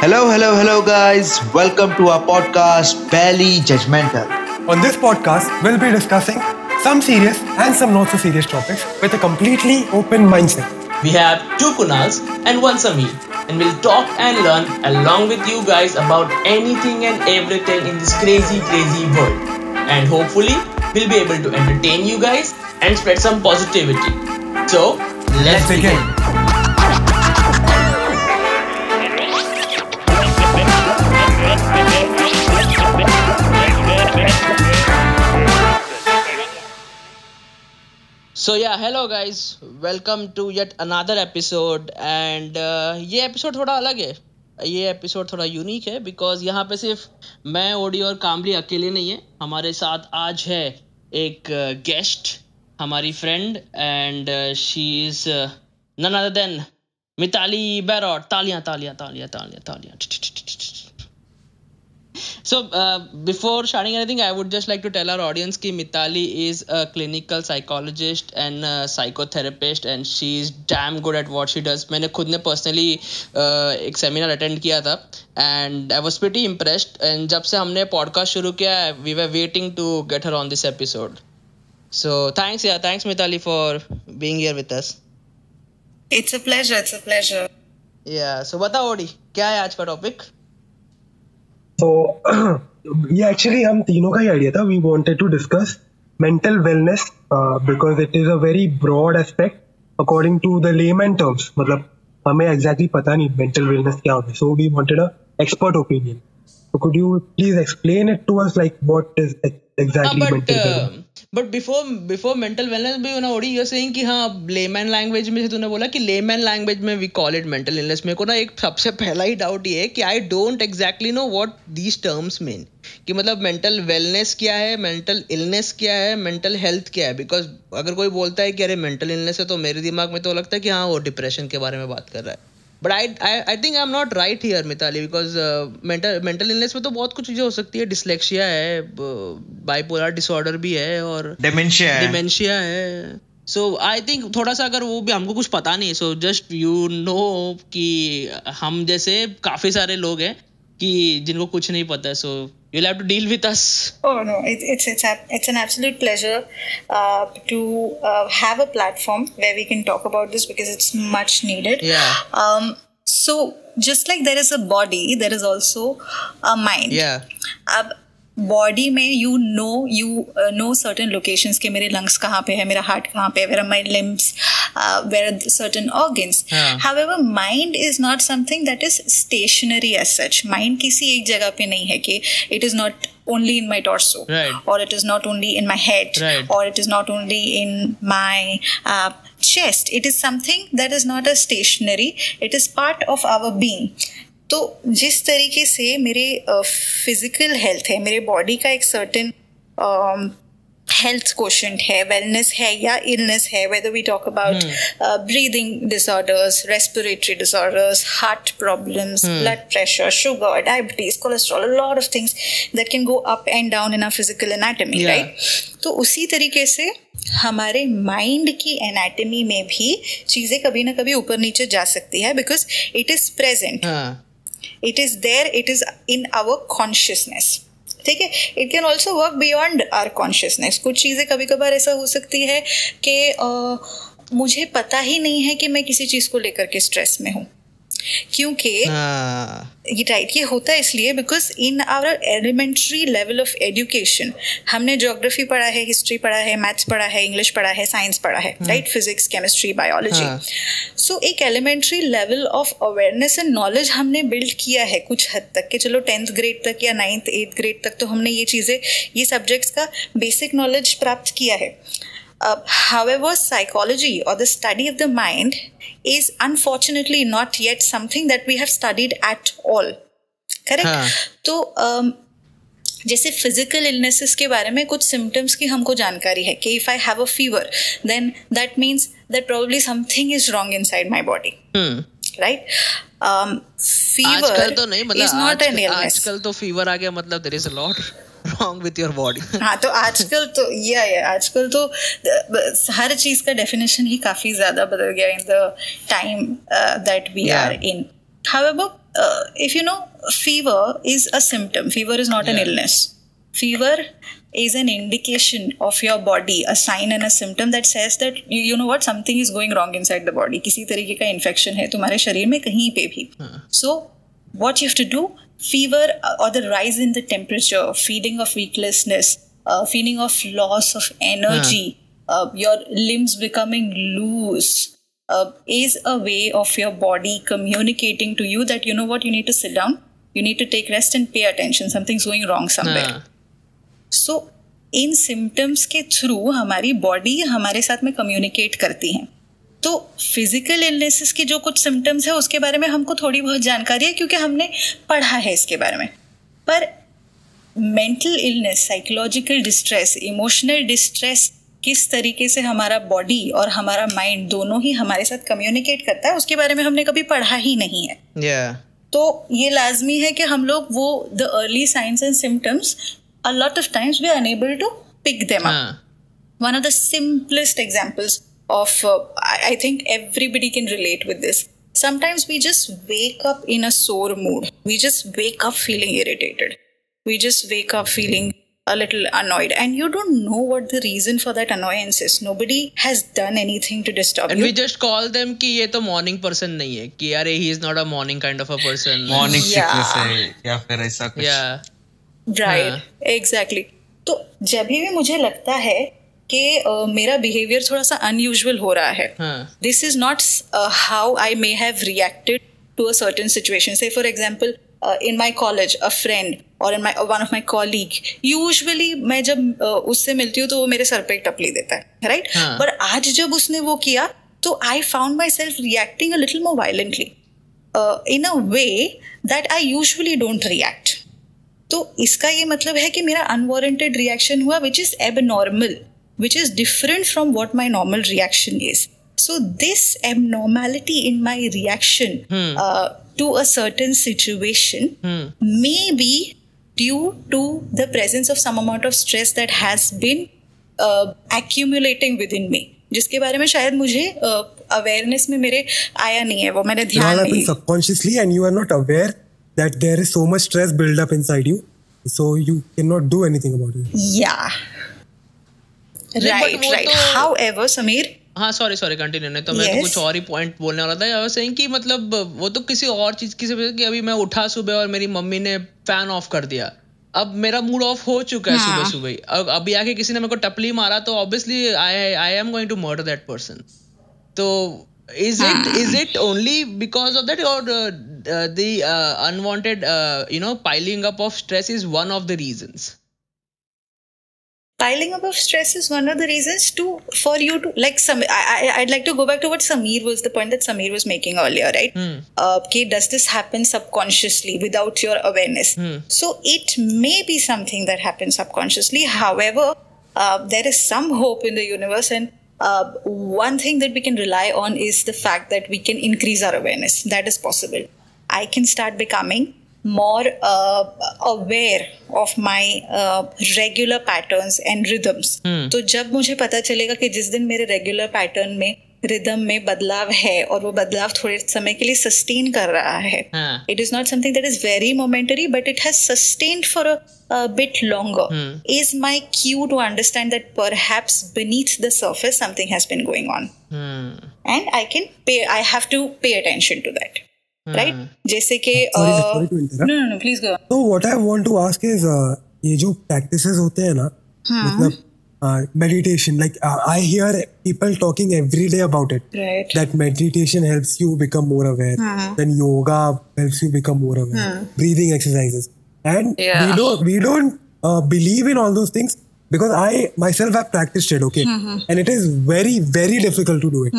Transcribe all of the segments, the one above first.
Hello, hello, hello, guys. Welcome to our podcast, Barely Judgmental. On this podcast, we'll be discussing some serious and some not so serious topics with a completely open mindset. We have two Kunals and one Samir, and we'll talk and learn along with you guys about anything and everything in this crazy, crazy world. And hopefully, we'll be able to entertain you guys and spread some positivity. So, let's, begin. So ya hello guys welcome to yet another episode and ये episode थोड़ा अलग है। ये episode थोड़ा unique है because यहाँ पे सिर्फ़ मैं ओडी और कामली अकेले नहीं है। हमारे साथ आज है एक गेस्ट uh, हमारी friend and she is none other than Mitali Barot. तालियाँ तालियाँ तालियाँ तालियाँ तालियाँ। So uh, before starting anything, I would just like to tell our audience that Mitali is a clinical psychologist and a psychotherapist, and she is damn good at what she does. मैंने खुद ने personally uh, एक seminar attend किया था, and I was pretty impressed. And जब से हमने podcast शुरू किया, we were waiting to get her on this episode. So thanks, yeah, thanks Mitali for being here with us. It's a pleasure. It's a pleasure. Yeah. So बताओ ओडी क्या है आज का टॉपिक तो ये एक्चुअली हम तीनों का ही आइडिया था. We wanted to discuss mental wellness because it is a very broad aspect according to the layman terms मतलब हमें एग्जैक्टली exactly पता नहीं मेंटल वेलनेस क्या होता है. So we wanted a expert opinion could you please explain it to us like what is exactly mental uh, but before before mental wellness भी ना OD you're saying कि हाँ layman language में से तूने बोला कि लेमैन लैंग्वेज में we call it mental illness मेरे को ना एक सबसे पहला ही डाउट ये है कि I don't exactly know what these terms mean कि मतलब मेंटल वेलनेस क्या है मेंटल इलनेस क्या है मेंटल हेल्थ क्या है? बिकॉज़ अगर कोई बोलता है कि अरे मेंटल इलनेस है तो मेरे दिमाग में तो लगता है कि हाँ वो डिप्रेशन के बारे में बात कर रहा है। But I I think I am not right here Mitali because mental mental illness में तो बहुत कुछ चीज़ें हो सकती है। डिसलेक्शिया है बाइपोलर डिसऑर्डर भी है और डिमेंशिया है। डिमेंशिया है। सो आई थिंक थोड़ा सा अगर वो भी हमको कुछ पता नहीं है सो जस्ट यू नो कि हम जैसे काफ़ी सारे लोग हैं कि जिनको कुछ नहीं पता है so you'll have to deal with us. Oh no, it, it's it's it's an absolute pleasure uh, to uh, have a platform where we can talk about this because it's much needed. Yeah. Um. So just like there is a body, there is also a mind. Yeah. अब body में you know you know certain locations के मेरे lungs कहाँ पे है मेरा heart कहाँ पे है where my limbs where certain organs however mind is not something that is stationary as such mind किसी एक जगह पे नहीं है कि it is not only in my torso right. or it is not only in my head right. or it is not only in my uh, chest it is something that is not a stationary it is part of our being तो जिस तरीके से मेरे physical health है मेरे body का एक certain health question है वेलनेस है या इलनेस है whether we talk about breathing disorders respiratory disorders heart problems blood pressure sugar diabetes cholesterol lot of things that can go up and down in our physical anatomy right तो उसी तरीके से हमारे mind की anatomy में भी चीज़ें कभी ना कभी ऊपर नीचे जा सकती है because it is present it is there it is in our consciousness ठीक है? It can also work beyond our consciousness कुछ चीज़ें कभी कभार ऐसा हो सकती है कि मुझे पता ही नहीं है कि मैं किसी चीज़ को लेकर के स्ट्रेस में हूँ। क्योंकि हाँ। ये राइट ये होता है इसलिए because in our elementary level of education हमने जोग्राफी पढ़ा है हिस्ट्री पढ़ा है मैथ्स पढ़ा है इंग्लिश पढ़ा है साइंस पढ़ा है right physics chemistry biology so एक elementary level of awareness and knowledge हमने बिल्ड किया है कुछ हद तक कि चलो टेंथ ग्रेड तक या नाइन्थ एट्थ ग्रेड तक तो हमने ये चीज़ें ये सब्जेक्ट्स का बेसिक नॉलेज प्राप्त किया है। Uh, however, psychology or the study of the mind is unfortunately not yet something that we have studied at all. Correct तो um, जैसे फ़िज़िकल इलनेसेस के बारे में कुछ सिम्टम्स की हमको जानकारी है कि if I have a fever then that means that probably something is wrong inside my body right fever तो नहीं मतलब इलनेस आजकल तो फीवर आ गया मतलब there is a lot wrong with your body हाँ तो आजकल तो या या आजकल तो हर चीज़ का डेफिनेशन ही काफ़ी ज़्यादा बदल गया in the time that we are in However, uh, if you know, fever is a symptom. Fever is not an Yeah. illness. Fever is an indication of your body, a sign and a symptom that says that you, you know what something is going wrong inside the body. किसी तरीके का infection है तुम्हारे शरीर में कहीं पे भी. So what you have to do? Fever uh, or the rise in the temperature, feeling of weaklessness, uh, feeling of loss of energy, uh, your limbs becoming loose. Uh, is a way of your body communicating to you that you know what you need to sit down you need to take rest and pay attention something's going wrong somewhere हाँ, so in symptoms के through हमारी body हमारे साथ में communicate करती है तो physical illnesses की जो कुछ सिम्टम्स है उसके बारे में हमको थोड़ी बहुत जानकारी है क्योंकि हमने पढ़ा है इसके बारे में। पर mental illness psychological distress emotional distress किस तरीके से हमारा बॉडी और हमारा माइंड दोनों ही हमारे साथ कम्युनिकेट करता है उसके बारे में हमने कभी पढ़ा ही नहीं है। Yeah. तो ये लाजमी है कि हम लोग वो the early signs and symptoms of times we are unable to pick them up हाँ, one of the simplest examples of uh, I, I think everybody can relate with this sometimes we just wake up in a sore mood we just wake up feeling irritated we just wake up feeling a little annoyed and you don't know what the reason for that annoyance is nobody has done anything to disturb and you we just call them कि ये तो morning person नहीं है कि यार he is not a morning kind of a person morning Yeah. Sickness है या फिर ऐसा कुछ yeah राइट हाँ। एग्जैक्टली तो जब भी मुझे लगता है कि मेरा बिहेवियर थोड़ा सा अनयूजुअल हो रहा है। This is not how I may have reacted to a certain situation से for example in my college a friend और in my one of my colleague usually मैं जब uh, उससे मिलती हूँ तो वो मेरे सर पर टपली देता है राइट right? हाँ। पर हाँ. आज जब उसने वो किया तो I found myself reacting a little more violently in a way that I usually don't react तो इसका ये मतलब है कि मेरा अनवॉरेंटेड रिएक्शन हुआ which is abnormal Abnormal which is different from what my normal reaction is so this abnormality in my reaction to a certain situation may be due to the presence of some amount of stress that has been uh, accumulating within me जिसके बारे में शायद मुझे awareness में मेरे आया नहीं है वो मैंने It all ध्यान happens नहीं subconsciously, and you are not aware that there is so much stress built up inside you. So you cannot do anything about it. Yeah. नहीं, वो right. तो- However, Samir, हाँ सॉरी सॉरी कंटिन्यू नहीं तो मैं तो कुछ और ही पॉइंट बोलने वाला था। आई सेइंग कि मतलब वो तो किसी और चीज़ की से कि अभी मैं उठा सुबह और मेरी मम्मी ने फ़ैन ऑफ़ कर दिया। अब मेरा मूड ऑफ़ हो चुका है सुबह सुबह ही। अब अभी आके किसी ने मेरे को टपली मारा तो obviously I I am going to murder that person तो is it is it only because of that और uh, uh, you know piling up of stress is one of the is piling up of stress is one of the reasons to for you to like some I, I I'd like to go back to what Samir was the point that Samir was making earlier, right? Uh, okay, does this happen subconsciously without your awareness? So it may be something that happens subconsciously. However, uh, there is some hope in the universe, and uh, one thing that we can rely on is the fact that we can increase our awareness. That is possible. I can start becoming more uh, aware of my uh, regular patterns and rhythms. Hmm. तो जब मुझे पता चलेगा कि जिस दिन मेरे regular pattern में रिदम में बदलाव है और वो बदलाव थोड़े समय के लिए सस्टेन कर रहा है हाँ. it is not something that is very momentary but it has sustained for a, a bit longer hmm. is my cue to understand that perhaps beneath the surface something has been going on hmm. and i can pay i have to pay attention to that right जैसे कि uh, ये जो practice होते हैं ना मतलब meditation like I hear people talking every day about it that meditation helps you become more aware then yoga helps you become more aware breathing exercises and we don't we don't believe in all those things believe in all those things because I myself have practiced it okay and it is very very difficult to do it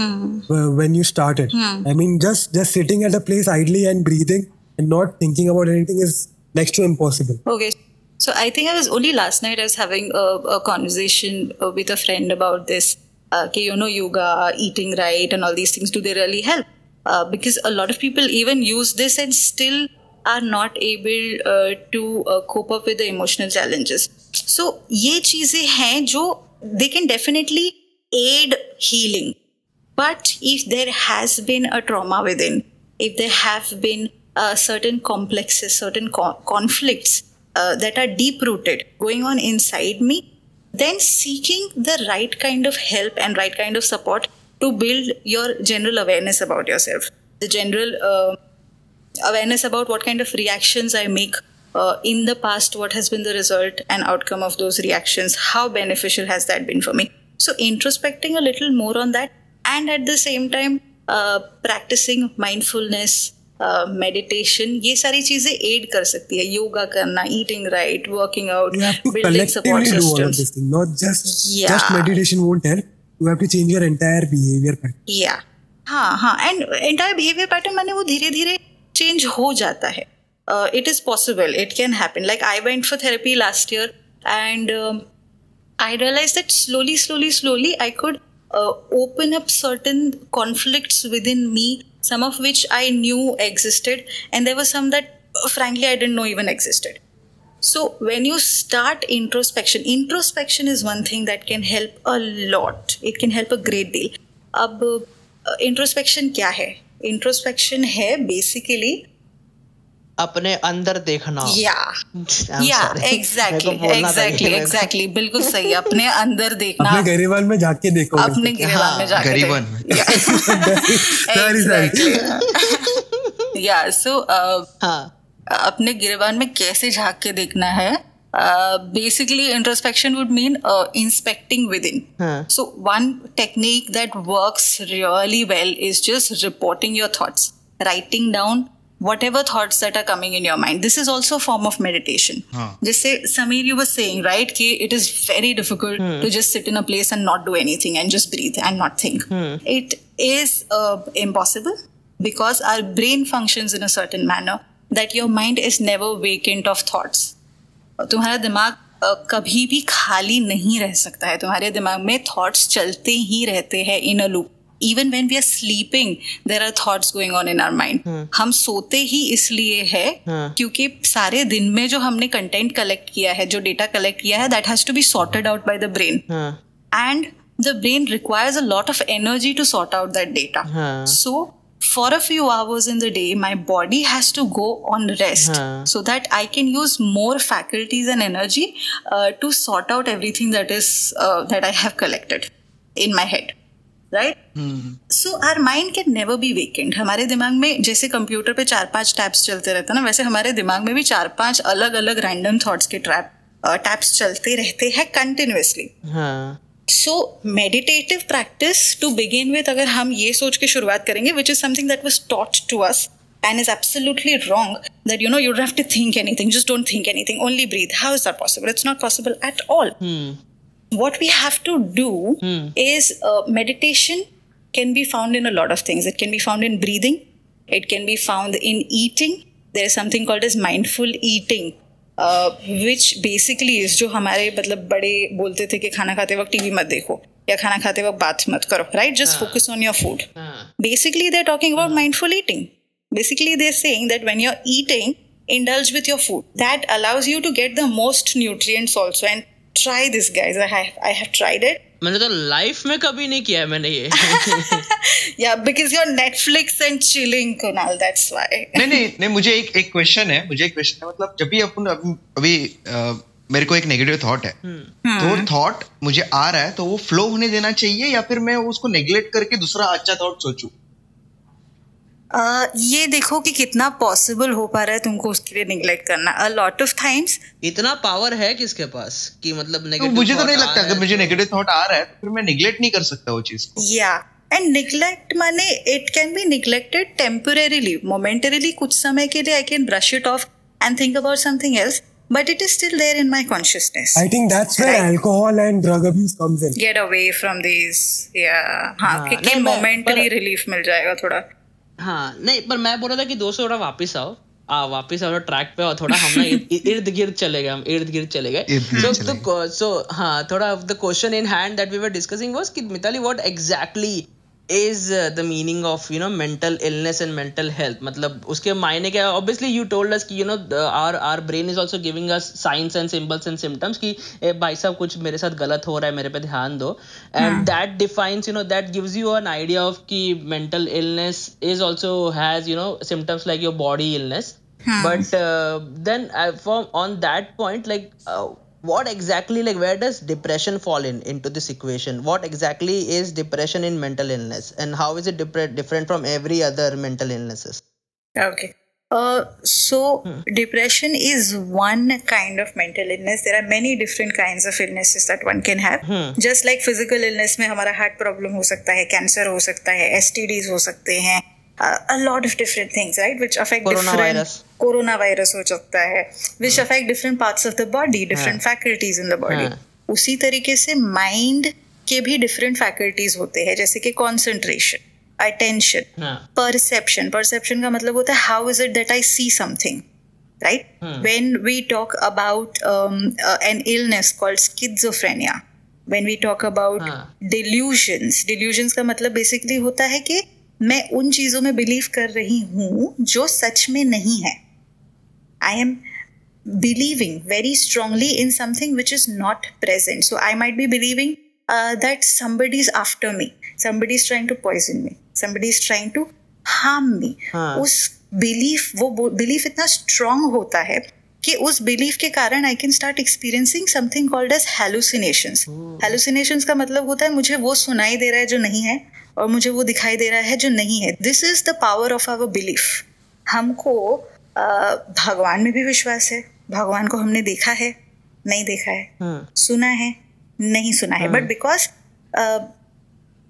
uh, when you start it I mean just just sitting at a place idly and breathing and not thinking about anything is next to impossible Okay. So I think I was only last night I was having a, a conversation uh, with a friend about this. Uh, okay, you know, yoga, eating right, and all these things. Do they really help? Uh, because a lot of people even use this and still are not able uh, to uh, cope up with the emotional challenges So ये चीजें हैं जो they can definitely aid healing. But if there has been a trauma within, if there have been uh, certain complexes, certain co- conflicts uh, that are deep rooted going on inside me, then seeking the right kind of help and right kind of support to build your general awareness about yourself, the general uh, awareness about what kind of reactions I make uh, in the past, what has been the result and outcome of those reactions, how beneficial has that been for me. So, introspecting a little more on that, and at the same time, uh, practicing mindfulness, meditation uh, ये सारी चीज़ें add कर सकती है योगा करना eating right working out building support systems not just yeah. just meditation won't help you have to change your entire behavior pattern yeah हाँ हाँ and entire behaviour pattern माने वो धीरे धीरे चेंज हो जाता है It is possible it can happen like I went for therapy last year and I realise that slowly slowly slowly I could open up certain conflicts within me some of which I knew existed, and there were some that, uh, frankly, I didn't know even existed. So, when you start introspection, introspection is one thing that can help a lot. It can help a great deal. अब introspection uh, क्या है introspection है basically अपने अंदर देखना। या या exactly exactly exactly बिल्कुल सही अपने अंदर देखना। अपने गरीबान में जाके देखो। अपने गरीबान में जाके गरीबान में। या सो uh, हाँ। अपने गिरबान में कैसे झाँक के देखना है? Basically introspection would mean inspecting within so one technique that works really well is just reporting your thoughts writing down thoughts whatever thoughts that are coming in your mind this is also form of meditation जिससे Sameer you was saying right कि it is very difficult to just sit in a place and not do anything and just breathe and not think it is impossible because our brain function in a certain manner that your mind is never vacant of thoughts तुम्हारा दिमाग कभी भी खाली नहीं रह सकता है. तुम्हारे दिमाग में थॉट्स चलते ही रहते हैं in a loop Even when we are sleeping there are thoughts going on in our mind हम सोते ही इसलिए है हाँ. क्योंकि सारे दिन में जो हमने कंटेंट कलेक्ट किया है जो डेटा कलेक्ट किया है that has to be sorted out by the brain and the brain requires a lot of energy to sort out that data so for a few hours in the day, my body has to go on rest so that I can use more faculties and energy uh, to sort out everything that is uh, that I have collected in my head. Right so our mind can never be vacant हमारे दिमाग में जैसे computer पे चार पाँच taps चलते रहते हैं ना वैसे हमारे दिमाग में भी चार पाँच अलग अलग रैंडम थॉट्स के ट्रैप टैप्स चलते रहते हैं continuously so meditative practice to begin with अगर हम ये सोच के शुरुआत करेंगे which is something that was taught to us and is absolutely wrong that you know you don't have to think anything just don't think anything only breathe. How is that possible? It's not possible at all. Hmm. what we have to do hmm. is uh, meditation can be found in a lot of things it can be found in breathing it can be found in eating there is something called as mindful eating uh, which basically is जो हमारे मतलब बड़े बोलते थे कि खाना खाते वक्त टीवी मत देखो या खाना खाते वक्त बात मत करो right just focus on your food basically they are talking about mindful eating basically they're saying that when you're eating indulge with your food that allows you to get the most nutrients also and try this guys. I have i have tried it. मैंने तो life में कभी नहीं किया है मैंने ये। या because your Netflix and chilling Kunal that's why नहीं नहीं नहीं मुझे एक एक क्वेश्चन है मुझे एक क्वेश्चन है मतलब जब भी अपन अभी आ, मेरे को एक नेगेटिव थॉट है। हम्म। तो थॉट मुझे आ रहा है तो वो फ्लो होने देना चाहिए या फिर मैं उसको नेग्लेक्ट करके दूसरा अच्छा थॉट सोचूं? Uh, ये देखो कि कितना पॉसिबल हो पा रहा है तुमको उसके लिए निगलेक्ट करना अ लॉट ऑफ़ टाइम्स इतना पावर है किसके पास कि मतलब नेगेटिव तो मुझे तो नहीं लगता अगर मुझे नेगेटिव थॉट आ रहा है तो फिर मैं निगलेक्ट नहीं कर सकता वो चीज़ को या एंड निगलेक्ट माने it can be neglected temporarily momentarily कुछ समय के लिए I can brush it off and think about something else but it is still there in my consciousness. I think that's where right? alcohol and drug abuse comes in. Get away from these, yeah. हाँ, कि momentary relief मिल जाएगा थोड़ा. हाँ नहीं पर मैं बोल रहा था कि दोस्तों थोड़ा वापस आओ। आ वापस आओ ट्रैक पे और थोड़ा हम ना इर्द गिर्द चले गए हम इर्द गिर्द चले गए। सो सो हाँ थोड़ा the question in hand that we were discussing was कि Mitali what exactly is uh, the meaning of you know mental illness and mental health मतलब उसके मायने क्या obviously you told us कि you know the, our our brain is also giving us signs and symbols and symptoms कि भाई साहब कुछ मेरे साथ गलत हो रहा है मेरे पे ध्यान दो and that defines you know that gives you an idea of कि mental illness is also has you know symptoms like your body illness but uh, then uh, from on that point like uh, what exactly like where does depression fall in into this equation? What exactly is depression in mental illness? And how is it different from every other mental illnesses? Okay. Uh, so hmm. depression is one kind of mental illness. There are many different kinds of illnesses that one can have. Hmm. just like physical illness mein hamara heart problem ho sakta hai cancer ho sakta hai stds ho sakte hain a lot of different things, right? Which affect coronavirus. different. Coronavirus. Corona virus हो सकता है which affect different parts of the body different faculties in the body हाँ. उसी तरीके से mind के भी different faculties होते हैं जैसे कि कॉन्सेंट्रेशन अटेंशन हाँ. परसेप्शन परसेप्शन का मतलब होता है how is it that I see something right when we talk about um, uh, an illness called schizophrenia when we talk about हाँ. delusions delusions का मतलब बेसिकली होता है कि मैं उन चीज़ों में बिलीव कर रही हूँ जो सच में नहीं है। I am believing very strongly in something which is not present so I might be believing that somebody is after me somebody is trying to poison me somebody is trying to harm me उस belief वो belief इतना strong होता है कि उस belief के कारण I can start experiencing something called as hallucinations hallucinations का मतलब होता है मुझे वो सुनाई दे रहा है जो नहीं है। और मुझे वो दिखाई दे रहा है जो नहीं है। This is the power of our belief हमको भगवान में भी विश्वास है। भगवान को हमने देखा है नहीं देखा है। हाँ. सुना है नहीं सुना है। But because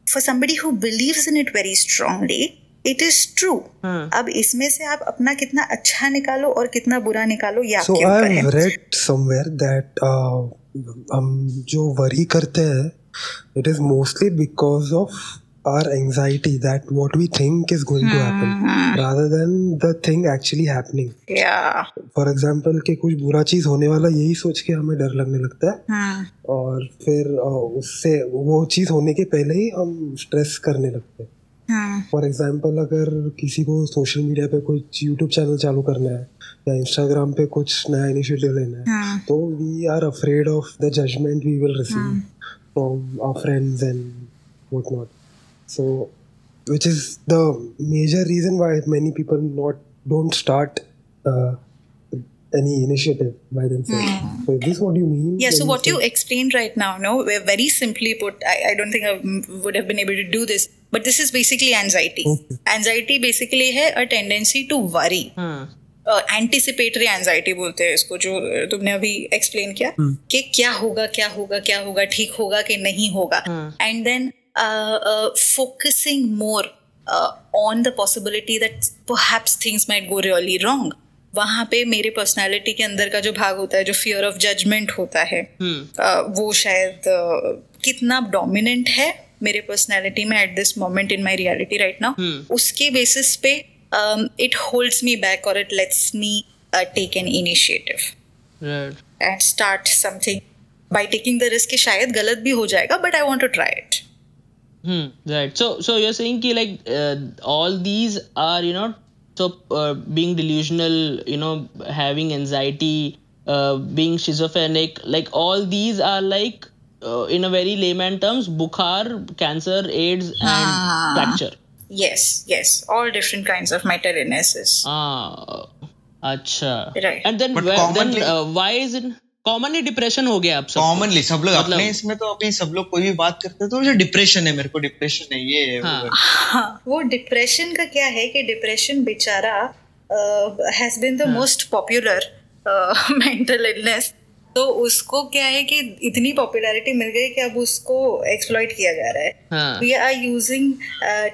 for somebody who believes in it very strongly it is true. हाँ. अब इसमें से आप अपना कितना अच्छा निकालो और कितना बुरा निकालो या So आपके ऊपर I've है। read somewhere that uh, हम जो वरी करते हैं it is mostly because of our anxiety that what we think is going hmm. to happen rather than the thing actually happening. Yeah. For example कि कुछ बुरा चीज़ होने वाला यही सोच के हमें डर लगने लगता है हाँ. और फिर उससे वो चीज़ होने के पहले ही हम स्ट्रेस करने लगते हैं. फॉर एग्ज़ाम्पल अगर किसी को सोशल मीडिया पे कुछ यूट्यूब चैनल चालू करना है या इंस्टाग्राम पे कुछ नया इनिशिएटिव लेना हाँ. तो we are afraid of the judgement we will receive from our friends and what not So which is the major reason why many people not don't start uh, any initiative by themselves. So is this what you mean? Yeah, so when what say- you explained right now, no, we're very simply put, I, I don't think I m- would have been able to do this, but this is basically anxiety. Anxiety basically है a tendency to worry. हाँ. Anticipatory anxiety बोलते हैं इसको जो uh, तुमने अभी explain किया कि क्या होगा क्या होगा क्या होगा ठीक होगा कि नहीं होगा and then focusing more on the possibility that perhaps things might go really wrong वहाँ पे मेरे पर्सनालिटी के अंदर का जो भाग होता है जो फियर ऑफ़ जजमेंट होता है uh, वो शायद uh, कितना डोमिनेंट है मेरे पर्सनालिटी में at this moment in my reality right now उसके बेसिस पे इट होल्ड्स मी बैक और it lets me take an initiative Right. And start something by taking the risk शायद गलत भी हो जाएगा but I want to try it Hmm, right. So, so you're saying ki, like uh, all these are you know so uh, being delusional, you know, having anxiety, uh, being schizophrenic, like all these are like uh, in a very layman terms, bukhar, cancer, AIDS, and ah. fracture. Yes, yes, all different kinds of mental illnesses. Ah, acha. Right. And then, where, then uh, why is it? Commonly depression हो गया अब सब? Commonly सब लोग मतलब- अपने इसमें तो अभी सब लोग कोई भी बात करते हैं तो मुझे डिप्रेशन है मेरे को डिप्रेशन है ये है, वो हाँ. हाँ वो डिप्रेशन का क्या है कि डिप्रेशन बेचारा has been the most popular mental illness तो उसको क्या है कि इतनी पॉपुलैरिटी मिल गई कि अब उसको एक्सप्लॉइट किया जा रहा है। We are using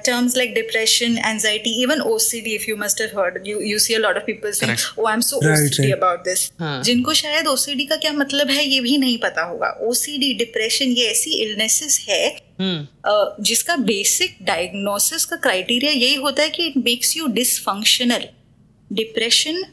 terms like depression anxiety even OCD if you must heard you see a of people oh I am so OCD about this जिनको शायद ओसीडी का क्या मतलब है ये भी नहीं पता होगा। ओसीडी डिप्रेशन ये ऐसी इलनेसेस है हम्म। Uh, जिसका बेसिक डायग्नोसिस का क्राइटेरिया यही होता है कि it makes you dysfunctional depression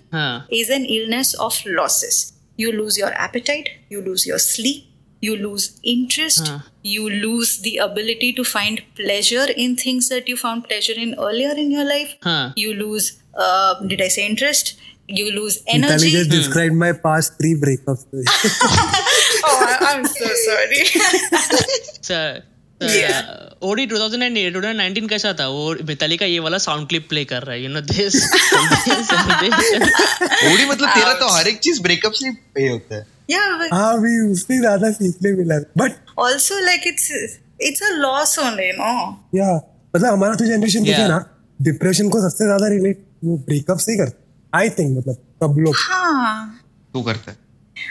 is an illness of losses You lose your appetite, you lose your sleep, you lose interest Huh. you lose the ability to find pleasure in things that you found pleasure in earlier in your life Huh. you lose uh, did i say interest you lose Mitali energy just described my past three breakups. oh I- i'm so sorry sir Yeah. ओडी 2008 2019 कैसा था? वो मिताली का ये वाला sound clip play कर रहा है यू नो दिस ओडी मतलब तेरा तो हर एक चीज़ ब्रेकअप से ही होता है। Yeah but हाँ भी उससे ज़्यादा सीखने मिला। But also like it's it's a loss only no? या मतलब हमारा तो जनरेशन Yeah. ना डिप्रेशन को सबसे ज़्यादा रिलेट वो ब्रेकअप से ही करते आई थिंक मतलब सब लोग। हाँ। तू करता है।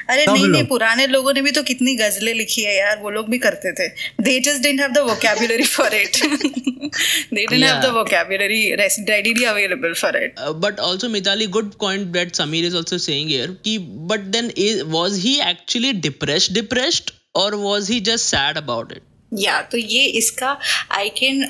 अरे नहीं नहीं पुराने लोगों ने भी तो कितनी गजलें लिखी है यार वो लोग भी करते थे। They just didn't have the vocabulary for it they didn't have the vocabulary readily available for it but also Mitali good point that Sameer is also saying here कि but then was he actually depressed depressed और was he just sad about it या तो ये इसका I can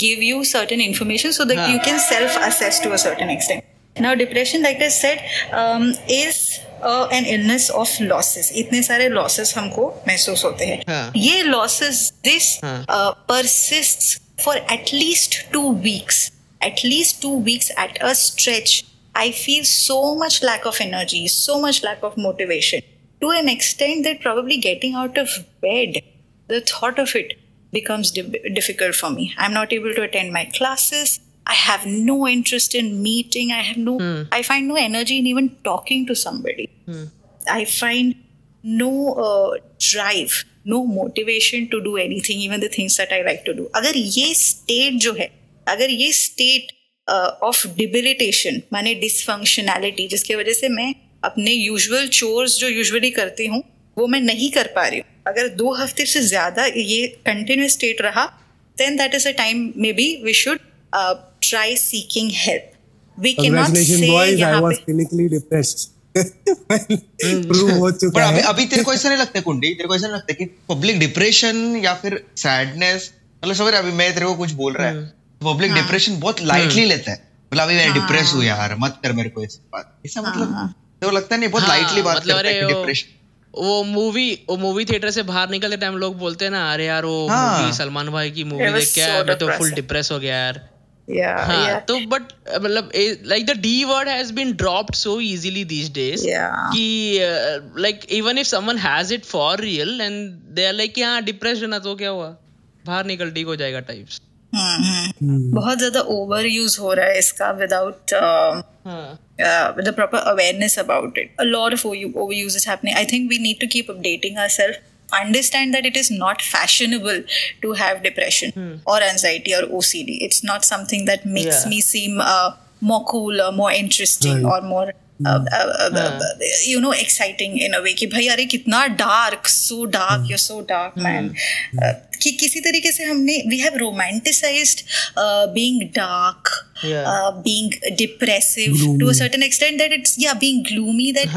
give you certain information so that you can self assess to a certain extent now depression like i said um, is uh, an illness of losses इतने सारे losses हमको महसूस होते हैं हाँ. ये losses this हाँ. uh, persists for at least two weeks at least two weeks at a stretch i feel so much lack of energy so much lack of motivation to an extent that probably getting out of bed the thought of it becomes di- difficult for me i'm not able to attend my classes i have no interest in meeting i have no mm. i find no energy in even talking to somebody Mm. I find no uh, drive, no motivation to do anything, even the things that I like to do. अगर ये state जो है, अगर ये state uh, of debilitation, माने dysfunctionality, जिसके वजह से मैं अपने usual chores जो usually करती हूँ, वो मैं नहीं कर पा रही हूँ. अगर दो हफ़्ते से ज़्यादा ये continuous state रहा, then that is a time maybe we should uh, try seeking help. We cannot say boys. I was clinically depressed. Prove हो चुका है। अभी तेरे को ऐसा नहीं लगता कुंडी? तेरे को ऐसा नहीं लगता कि पब्लिक डिप्रेशन या फिर सैडनेस मतलब समझ अभी मैं तेरे को कुछ बोल रहा है। पब्लिक डिप्रेशन बहुत लाइटली लेता है। मतलब अभी मैं डिप्रेस हूँ यार मत कर मेरे को ऐसी बात। ऐसा मतलब तेरे को लगता नहीं बहुत हाँ, लाइटली बात मतलब करता है अरे कि वो- डिप्रेशन वो मूवी वो मूवी थिएटर से बाहर निकलते टाइम लोग बोलते हैं ना अरे यार वो हाँ। सलमान भाई की मूवी देख के मैं तो फुल डिप्रेस हो गया यार। Yeah, हाँ yeah. तो बट मतलब like the D word has been dropped so easily these days Yeah. कि like even if someone has it for real and they are like हाँ डिप्रेशन है तो क्या हुआ बाहर निकल ठीक हो जाएगा टाइप्स बहुत ज़्यादा ओवर यूज़ हो रहा है इसका विदाउट हाँ with the proper awareness about it. A lot of over- overuse is happening. I think we need to keep updating ourselves. Understand that it is not fashionable to have depression or anxiety or OCD. It's not something that makes Yeah. me seem uh, more cool or more interesting Right. or more. Uh, uh, uh, uh, you know, exciting in a way कि भाई अरे कितना dark, so dark, you're so dark, man. Uh, कि किसी तरीके से हमने we have romanticized uh, being dark, Yeah. uh, being depressive to a certain extent that it's yeah being gloomy that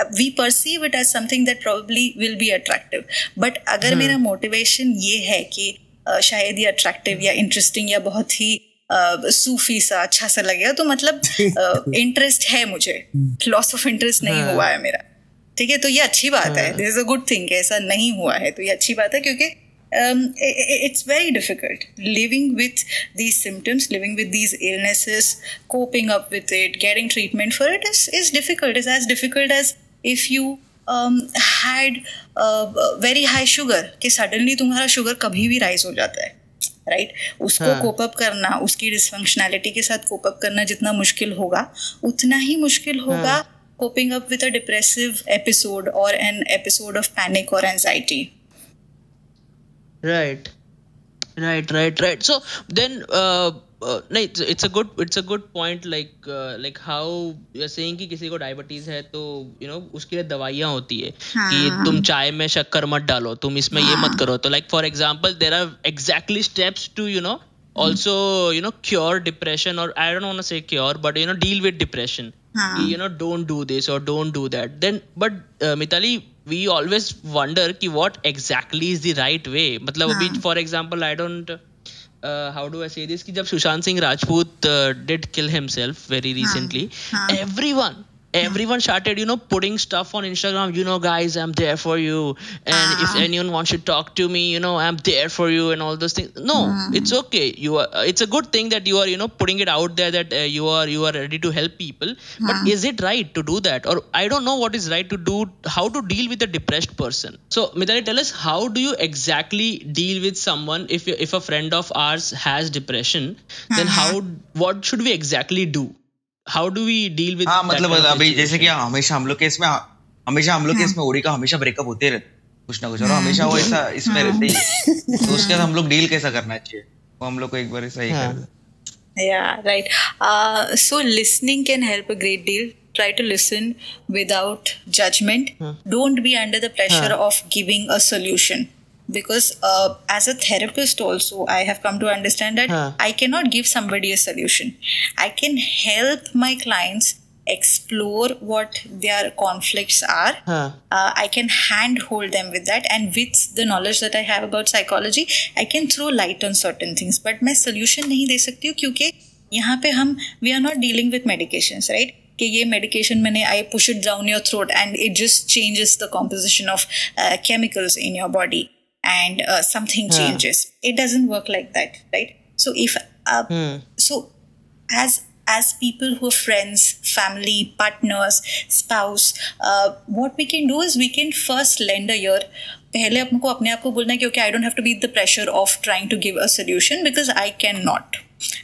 we perceive it as something that probably will be attractive but अगर hmm. मेरा motivation ये है कि शायद ये attractive या interesting या बहुत ही सूफी सा अच्छा सा लगेगा तो मतलब इंटरेस्ट है मुझे। लॉस ऑफ़ इंटरेस्ट नहीं हाँ। हुआ है मेरा। ठीक है? तो ये अच्छी बात है। This is a good thing ऐसा नहीं हुआ है तो ये अच्छी बात है क्योंकि it's very difficult living with these symptoms living with these illnesses coping up with it getting treatment for it is is difficult is as difficult as if you had very high sugar कि suddenly तुम्हारा sugar कभी भी rise हो जाता है right right? उसको हाँ. Up करना उसकी डिसफंक्शनैलिटी के साथ कोप करना जितना मुश्किल होगा उतना ही मुश्किल हाँ। होगा coping up with a depressive episode और एन एपिसोड ऑफ़ पैनिक और anxiety right right right right so then uh, no, it's, it's a good it's a good point like uh, like how कि किसी को diabetes है तो you know उसके लिए दवाइयाँ होती है कि तुम चाय में शक्कर मत डालो तुम इसमें ये मत करो तो like for example there are exactly steps to you know also you know cure depression or i don't want to say cure but you know deal with depression you know don't do this or don't do that then but uh, mitali we always wonder ki what exactly is the right way मतलब अभी for example i don't how do I say this कि जब Sushant Singh Rajput did kill himself very recently every one everyone started you know putting stuff on instagram you know guys i'm there for you. And if Ah. anyone wants to talk to me you know i'm there for you and all those things. No Hmm. it's okay. You are it's a good thing that you are you know putting it out there that uh, you are you are ready to help people. But is it right to do that? Or i don't know what is right to do how to deal with a depressed person. So Mitali, tell us how do you exactly deal with someone if you, if a friend of ours has depression? Then Hmm. how what should we exactly do how do we deal with मतलब अभी जैसे कि हमेशा हम लोग के इसमें हमेशा हम लोग के हाँ। इसमें ओडी का हमेशा ब्रेकअप होते रहते कुछ ना कुछ और हाँ। हमेशा वो ऐसा इसमें रहते ही तो उसके साथ हम लोग डील कैसा करना चाहिए? वो हम लोग को एक बार ऐसा ही। कर या right so listening can help a great deal try to listen without judgement don't be under the pressure of giving a solution Because uh, as a therapist, also, I have come to understand that Huh. I cannot give somebody a solution. I can help my clients explore what their conflicts are Huh. uh, I can handhold them with that, and with the knowledge that I have about psychology, I can throw light on certain things. But मैं solution नहीं दे सकती हूँ क्योंकि यहाँ पे हम we are not dealing with medications, right? कि ये medication मैंने I push it down your throat and it just changes the composition of uh, chemicals in your body and uh, something Yeah. changes. It doesn't work like that, right? So if uh, Hmm. so as as people who are friends family partners spouse uh, what we can do is we can first lend a ear पहले अपने अपने आप को बोलना है कि okay I don't have to be the pressure of trying to give a solution because I cannot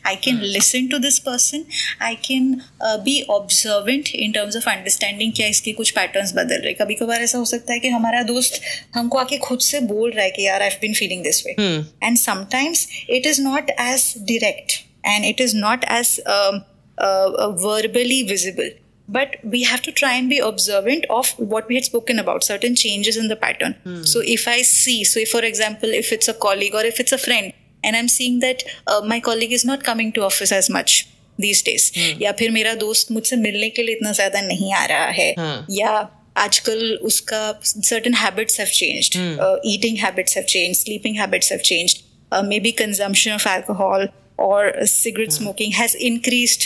I can listen to this person I can uh, be observant in terms of understanding क्या इसके कुछ patterns बदल रहे कभी कभार ऐसा हो सकता है कि हमारा दोस्त हमको आके खुद से बोल रहा है कि यार I've been feeling this way Hmm. and sometimes it is not as direct and it is not as um, uh, uh, verbally visible but we have to try and be observant of what we had spoken about certain changes in the pattern so if i see so if for example if it's a colleague or if it's a friend and I am seeing that my colleague is not coming to office as much these days या फिर मेरा दोस्त मुझसे मिलने के लिए इतना ज़्यादा नहीं आ रहा है। Hmm. या आजकल उसका certain habits have changed eating habits have changed sleeping habits have changed maybe consumption of alcohol और cigarette smoking has increased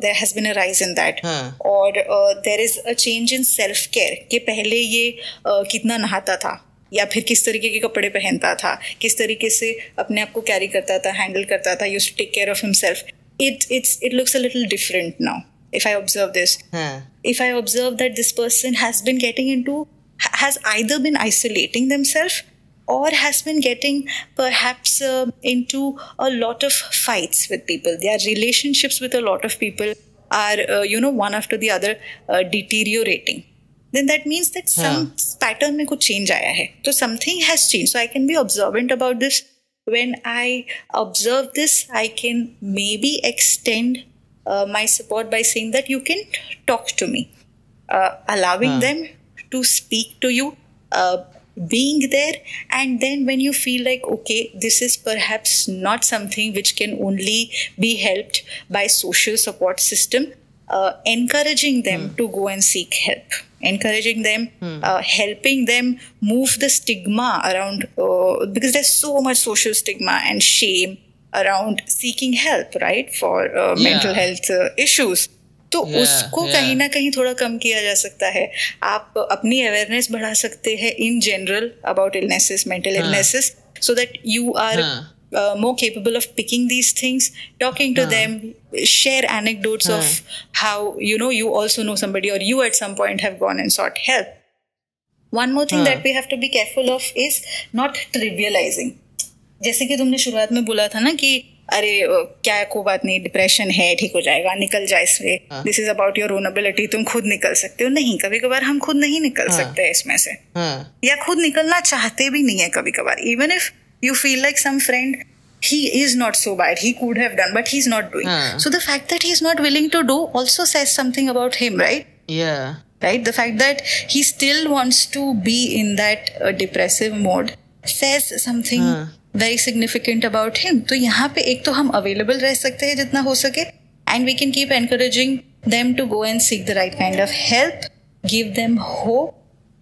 there has been a rise in that और there is a change in self care कि पहले ये uh, कितना नहाता था। या फिर किस तरीके के कपड़े पहनता था किस तरीके से अपने आप को कैरी करता था हैंडल करता था use take care of himself it it's it looks a little different now if I observe this if I observe that this person has been getting in to has either been isolating them self और has been getting perhaps in to a lot of fights with people they are relationships with a lot of people are you know one after the other deteriorating Then that means that some pattern में कुछ change आया है. So something has changed. So I can be observant about this. When I observe this, I can maybe extend uh, my support by saying that you can talk to me, uh, allowing them to speak to you, uh, being there, and then when you feel like, okay, this is perhaps not something which can only be helped by social support system, uh, encouraging them to go and seek help Encouraging them uh, helping them move the stigma around uh, because there's so much social stigma and shame around seeking help right for uh, yeah. mental health uh, issues तो Yeah, उसको yeah. कहीं ना कहीं थोड़ा कम किया जा सकता है आप अपनी अवेयरनेस बढ़ा सकते हैं in general about illnesses mental हाँ. Illnesses so that you are हाँ. Uh, more capable of picking these things talking to them share anecdotes हाँ. of how you know you also know somebody or you at some point have gone and sought help one more thing हाँ. that we have to be careful of is not trivializing जैसे कि तुमने शुरुआत में बोला था ना कि अरे अ, क्या कोई बात नहीं डिप्रेशन है ठीक हो जाएगा निकल जाए इससे हाँ. This is about your own ability तुम खुद निकल सकते हो नहीं कभी कभार हम खुद नहीं निकल हाँ. सकते इसमें से Huh. या खुद निकलना चाहते भी नहीं है कभी कभार even if You feel like some friend he is not so bad he could have done but he's not doing हाँ. so the fact that he's not willing to do also says something about him right Yeah. right the fact that he still wants to be in that uh, depressive mode says something हाँ. very significant about him तो यहाँ पे एक तो हम available रह सकते हैं जितना हो सके and we can keep encouraging them to go and seek the right kind of help give them hope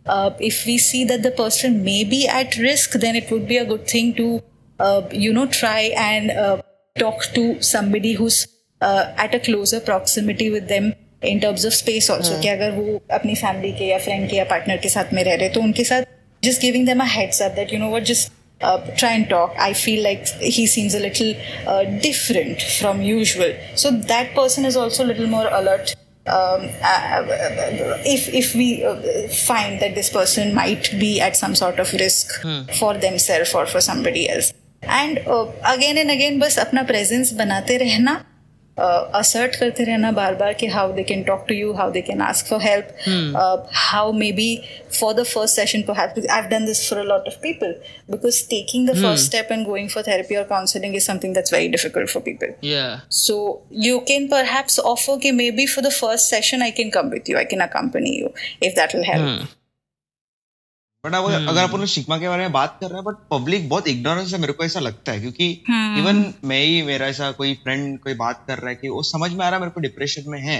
uh, if we see that the person may be at risk then it would be a good thing to uh, you know try and uh, talk to somebody who's uh, at a closer proximity with them in terms of space also कि अगर वो अपनी family के या friend के या partner के साथ में रह रहे तो उनके साथ just giving them a heads up that you know what just uh, try and talk i feel like he seems a little uh, different from usual so that person is also a little more alert um, uh, if if we uh, find that this person might be at some sort of risk hmm. for themselves or for somebody else and uh, again and again बस अपना presence बनाते रहना assert करते रहना बार बार कि how they can talk to you how they can ask for help how maybe for the first session to help I done this for a lot of people because taking the first step and going for therapy और counselling is something that's very difficult for people so you can perhaps offer कि maybe for the first session I can come with you I can accompany you if that will help but अगर hmm. अगर अपन stigma के बारे में बात कर रहे हैं बट पब्लिक बहुत इग्नोरेंस है मेरे को ऐसा लगता है क्योंकि इवन hmm. मैं ही मेरा ऐसा कोई फ्रेंड कोई बात कर रहा है कि वो समझ में आ रहा है मेरे को डिप्रेशन में है।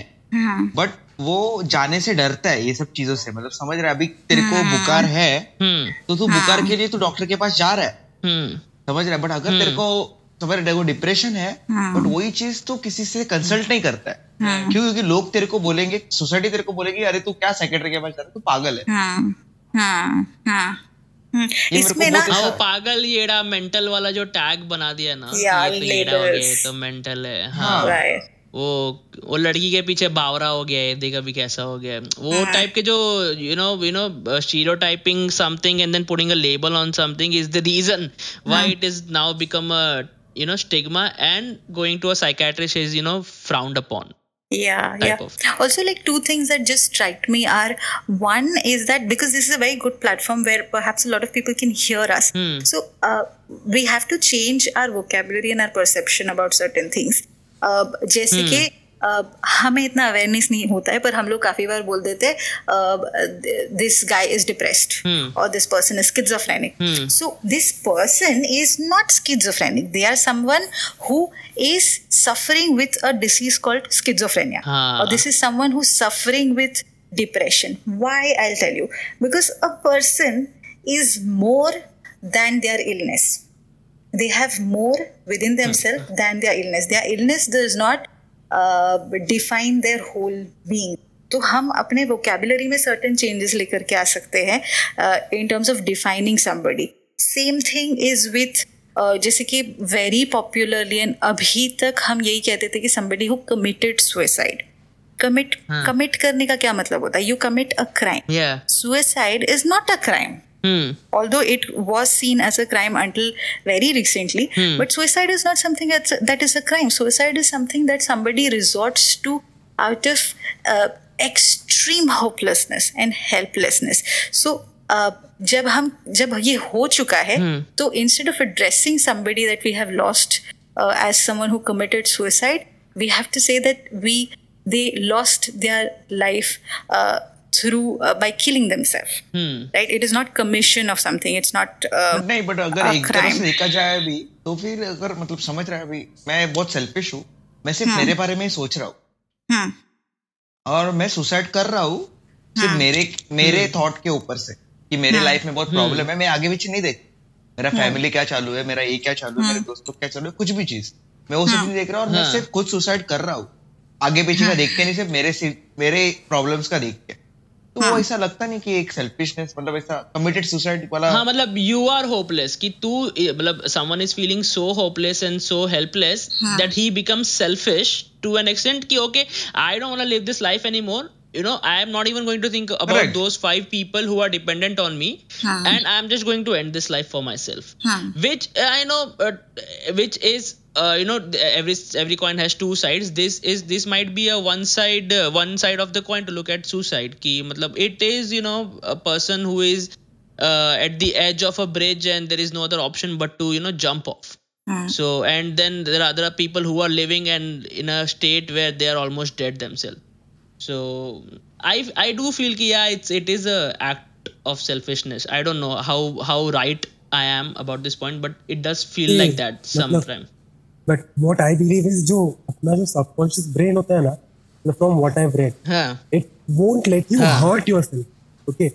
But hmm. वो जाने से डरता है ये सब चीज़ों से। मतलब समझ रहा है अभी तेरे को बुकार है तो तू बुकार के लिए तू डॉक्टर के पास जा रहा है। समझ रहा है? बट अगर तेरे को समझ रहा है डिप्रेशन है बट वही चीज़ तो किसी से कंसल्ट नहीं करता है। क्यों? क्योंकि लोग तेरे को बोलेंगे सोसाइटी तेरे को बोलेगी अरे तू क्या सेक्रेटरी के पास जा रहा है? तू पागल है। हाँ हाँ। हम्म, इसमें ना वो पागल येड़ा मेंटल वाला जो टैग बना दिया ना ये तो हो गया तो मेंटल है हाँ, हाँ। वो वो लड़की के पीछे बावरा हो गया है देखा भी कैसा हो गया। वो टाइप। के जो you know you know stereotyping something and then putting a label on something is the reason why it is now become a you know stigma and going to a psychiatrist is you know frowned upon. yeah yeah of. also like two things that just strike me are one is that because this is a very good platform where perhaps a lot of people can hear us hmm. so uh, we have to change our vocabulary and our perception about certain things uh, जैसे hmm. कि हमें इतना awareness नहीं होता है पर हम लोग काफ़ी बार बोल देते दिस गाय इज़ डिप्रेस्ड और this person is skids off so this person is not skids off they are someone who is suffering with a disease called skids off और this is someone who suffering with depression why I tell you because a person is more than their illness they have more within them self than their illness their illness does not define their whole being तो हम अपने vocabulary में certain changes लेकर के आ सकते हैं in terms of defining somebody same thing is with जैसे कि वेरी पॉपुलरली एंड अभी तक हम यही कहते थे कि somebody who committed suicide commit commit करने का क्या मतलब होता है? You commit a crime suicide is not a crime Hmm. Although it was seen as a crime until very recently, hmm. but suicide is not something that's, that is a crime. Suicide is something that somebody resorts to out of uh, extreme hopelessness and helplessness. So, uh, जब हम जब ये हो चुका है hmm. तो instead of addressing somebody that we have lost as someone who committed suicide we have to say that we they lost their life uh, through uh, by killing themselves. Hmm. right? It is not commission of something. It's not uh, नहीं but अगर एक तरह से देखा जाए भी तो फिर अगर मतलब समझ रहा है अभी मैं बहुत सेल्फिश हूँ। मैं सिर्फ़ मेरे बारे में ही सोच रहा हूँ। और मैं सुसाइड कर रहा हूँ सिर्फ़ मेरे मेरे थॉट के ऊपर से कि मेरे लाइफ में बहुत प्रॉब्लम है। मैं आगे पीछे नहीं देख मेरा फैमिली क्या चालू है मेरा ये क्या चालू है मेरे दोस्तों क्या चालू है कुछ भी चीज़। मैं वो सब नहीं देख रहा और मैं सिर्फ़ खुद सुसाइड कर रहा हूँ। आगे पीछे का देख के नहीं सिर्फ़ मेरे मेरे प्रॉब्लम्स का देख के। तो हाँ. वो ऐसा लगता नहीं कि एक सेल्फिशनेस मतलब ऐसा कमिटेड सुसाइड वाला हाँ मतलब यू आर होपलेस कि तू मतलब someone is feeling so hopeless and so helpless that he becomes selfish to an extent कि okay I don't want to live this life anymore you know i am not even going to think about Correct. those five people who are dependent on me huh. and i am just going to end this life for myself huh. which i know uh, which is uh, you know every every coin has two sides. This is this might be a one side uh, one side of the coin to look at suicide ki matlab it is you know a person who is uh, at the edge of a bridge and there is no other option but to you know jump off. Mm. so and then there are there are people who are living and in a state where they are almost dead themselves. So i i do feel ki yeah it's it is a act of selfishness. I don't know how how right i am about this point but it does feel like that sometimes but what I believe is जो अपना जो subconscious brain होता है ना from what I read it won't let you hurt your self okay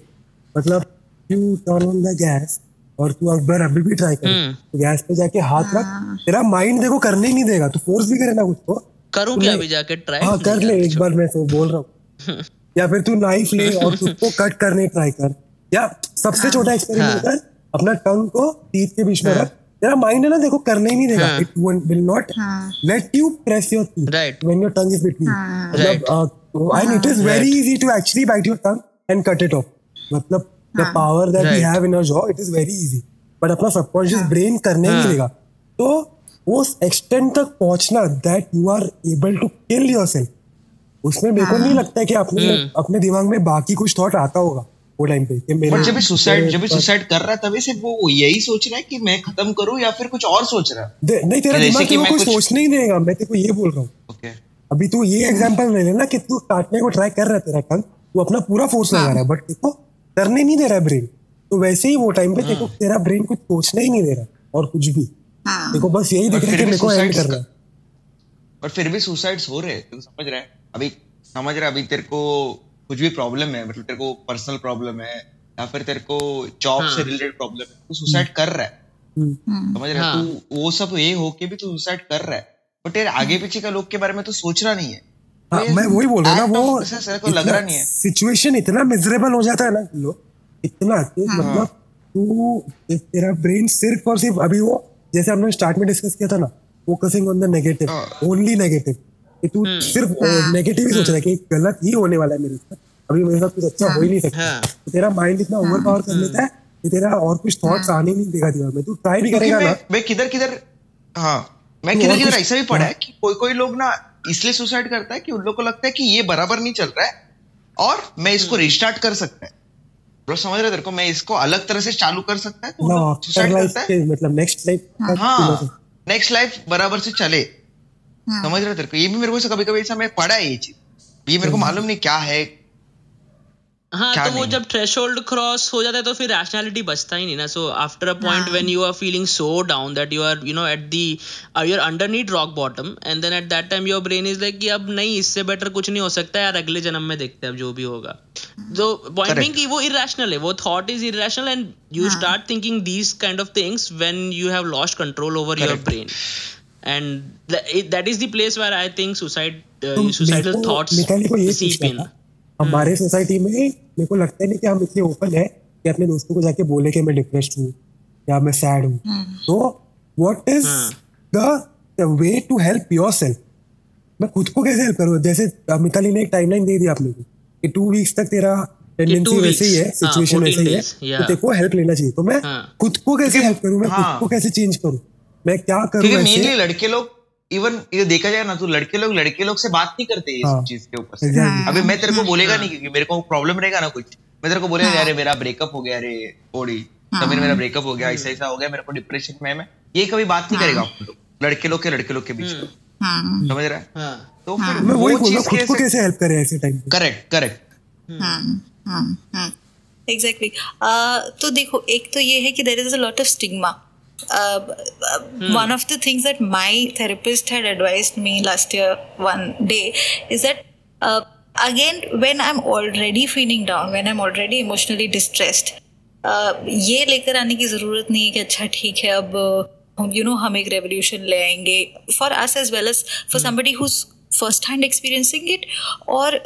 मतलब you turn on the gas और तू अकबर अभी भी ट्राई कर। तो गैस पे जाके हाथ रख। हाँ। तेरा माइंड देखो करने ही नहीं देगा तू फोर्स भी करे ना कुछ तो। करूँ क्या अभी जाके ट्राई हाँ कर ले एक बार मैं तो बोल रहा हूँ। या फिर तू नाइफ ले और उसको कट करने ट्राई कर। या सबसे हाँ। छोटा एक्सपेरिमेंट हाँ। कर अपना टंग को टीथ के बीच में। रख। तेरा माइंड है ना देखो करने ही नहीं देगा हाँ। इट विल नॉट हाँ। Let you press your teeth Right. When your tongue is between हाँ। मतलब and it is very easy to actually bite your tongue and cut it off मतलब द हाँ। Power that we have in our jaw it is very easy but अपना subconscious brain करने नहीं हाँ। देगा तो उस एक्सटेंट तक पहुँचना that you are able to kill yourself उसमें मेरे को नहीं लगता है कि अपने हम्म। अपने दिमाग में बाकी कुछ थॉट आता होगा वो टाइम पे कि मेरे जब भी सुसाइड जब भी सुसाइड कर रहा है तभी सिर्फ़ वो यही सोच रहा है कि मैं खत्म करूँ या फिर कुछ और सोच रहा है? नहीं तेरा दिमाग कि तेरे को कुछ सोचने ही देगा। मैं तेरे को ये बोल रहा हूँ। ओके अभी तू ये एग्जांपल ले लेना कि तू काटने को ट्राई कर रहा है तेरा टंग तू अपना पूरा फोर्स लगा रहा है बट देखो करने नहीं दे रहा है ब्रेन तो वैसे ही वो टाइम पे देखो तेरा ब्रेन कुछ सोचने ही नहीं दे रहा और कुछ भी। हाँ। देखो बस यही दिख रहा है कि मेरे को एंड suicides करना है। और फिर भी सुसाइड्स हो रहे हैं तू समझ रहा है? अभी समझ रहा है अभी तेरे को कुछ भी प्रॉब्लम है मतलब तेरे को पर्सनल प्रॉब्लम है या फिर तेरे को जॉब से हाँ। रिलेटेड प्रॉब्लम है तू सुसाइड कर रहा है हम्म। समझ रहा है हाँ। तू वो सब ये होके भी तू सुसाइड कर रहा है बट तेरे आगे पीछे का लोग के बारे में तो सोच रहा नहीं है हाँ, तो मैं वही बोल रहा ना वो innocence तेरे को लग रहा नहीं है सिचुएशन इतना मिजरेबल हो जाता है ना लोग इतना कि हाँ। मतलब तू तेरा ब्रेन सिर्फ़ और सिर्फ़ अभी वो जैसे हमने स्टार्ट में डिस्कस किया था ना फोकसिंग ऑन द नेगेटिव हाँ। ओनली नेगेटिव कि तू हम्म। सिर्फ़ नेगेटिव ही सोच रहा है कि गलत ही होने वाला है मेरे साथ। अभी मेरे साथ कुछ अच्छा हो ही नहीं सकता। हाँ। तो तेरा माइंड इतना ओवर पावर कर लेता है कि तेरा और कुछ थॉट्स आने नहीं देगा दिमाग में। तू ट्राई भी करेगा ना। मैं किधर किधर हाँ मैं तो किधर किधर ऐसा भी पढ़ा है हाँ। कि कोई कोई लोग ना इसलिए सुसाइड करता है कि उन लोग को लगता है कि ये बराबर नहीं चल रहा है और मैं इसको रिस्टार्ट कर सकता है। ब्रो समझ रहे तेरे को? मैं इसको अलग तरह से चालू कर सकता है तो मतलब सुसाइड करता है। मतलब नेक्स्ट लाइफ हाँ नेक्स्ट लाइफ बराबर से चले। समझ रहे तेरे को? ये भी मेरे को कभी कभी ऐसा मैं पढ़ा है ये चीज़। ये मेरे को मालूम नहीं क्या है हाँ क्या तो वो? जब थ्रेशोल्ड क्रॉस हो जाता है तो फिर रैशनैलिटी बचता ही नहीं ना। So after a point when you are feeling so down that you are you know at the you are underneath rock bottom and then at that time your brain is like कि अब नहीं इससे better कुछ नहीं हो सकता यार अगले जन्म में देखते हैं अब जो भी होगा। तो पॉइंट कि वो इरेशनल है वो thought is irrational and you start thinking these kind of things when you have lost control over your brain and that is the place where I think suicide, uh, तो suicidal thoughts Mitali को ये seep पूछना in. था हमारे society में मेरे को लगता है नहीं कि हम इतने ओपन है कि अपने दोस्तों को जाके बोले कि मैं डिप्रेस्ड हूँ या मैं सैड हूँ। तो what is the way to help your self मैं खुद को कैसे हेल्प करूँ? जैसे मिताली ने एक टाइमलाइन दे दी आप लोगों को कि टू वीक्स तक तेरा टेंडेंसी two वैसे ही है weeks, हाँ, सिचुएशन 14 वैसे ही है. तो तेरे को हेल्प लेना चाहिए। तो मैं हाँ. खुद को कैसे हेल्प करूँ? मैं खुद हाँ. को कैसे चेंज करूँ? मैं क्या करूँ मेनली लड़के लोग इवन ये देखा जाए ना तो लड़के लोग लड़के लोग से बात नहीं करते इस हाँ। चीज़ के ऊपर से। Exactly. अभी मैं तेरे को बोलेगा हाँ। नहीं क्योंकि मेरे को प्रॉब्लम रहेगा ना कुछ। मैं तेरे को बोलेगा अरे मेरा ब्रेकअप हो गया अरे ओडी तभी मेरा ब्रेकअप हो गया ऐसा ऐसा हो गया मेरे को डिप्रेशन में मैं ये कभी बात नहीं करेगा लड़के लोग के लड़के लोग के बीच में। हाँ। समझ रहा है? हाँ। तो फिर मैं वही वो बोल रहा चीज़ हूँ खुद को कैसे हेल्प करे ऐसे टाइम पे? करेक्ट करेक्ट एग्जैक्टली तो देखो एक तो ये है कि there is a lot of stigma one of the things that my therapist had advised me last year one day is that uh, again when i'm already feeling down when i'm already emotionally distressed uh, ये लेकर आने की ज़रूरत नहीं है कि अच्छा ठीक है अब हम यू नो हम एक रेवोल्यूशन ले आएँगे for us as well as for somebody whose first hand experiencing it और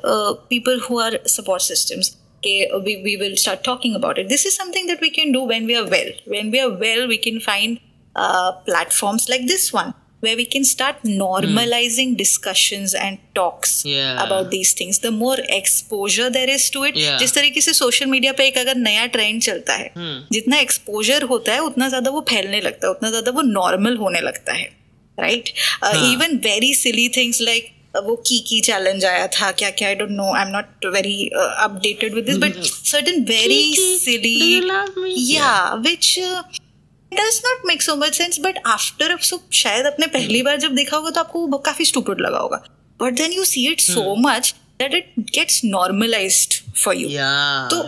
people who are support systems we, we will start talking about it this is something that we can do when we are well when we are well we can find uh, platforms like this one where we can start normalizing mm. discussions and talks Yeah. about these things the more exposure there is to it Yeah. जिस तरीके से social media पे एक अगर नया trend चलता है जितना एक्सपोजर होता है उतना ज़्यादा वो फैलने लगता है उतना ज़्यादा वो नॉर्मल होने लगता है right even very silly things like वो की की चैलेंज आया था क्या क्या I don't know I am not very updated with this but certain very silly या which does not make so much sense but after so शायद अपने पहली बार जब देखा होगा तो आपको वो काफ़ी स्टूपिड लगा होगा। But then you see it so much that it gets normalise for you तो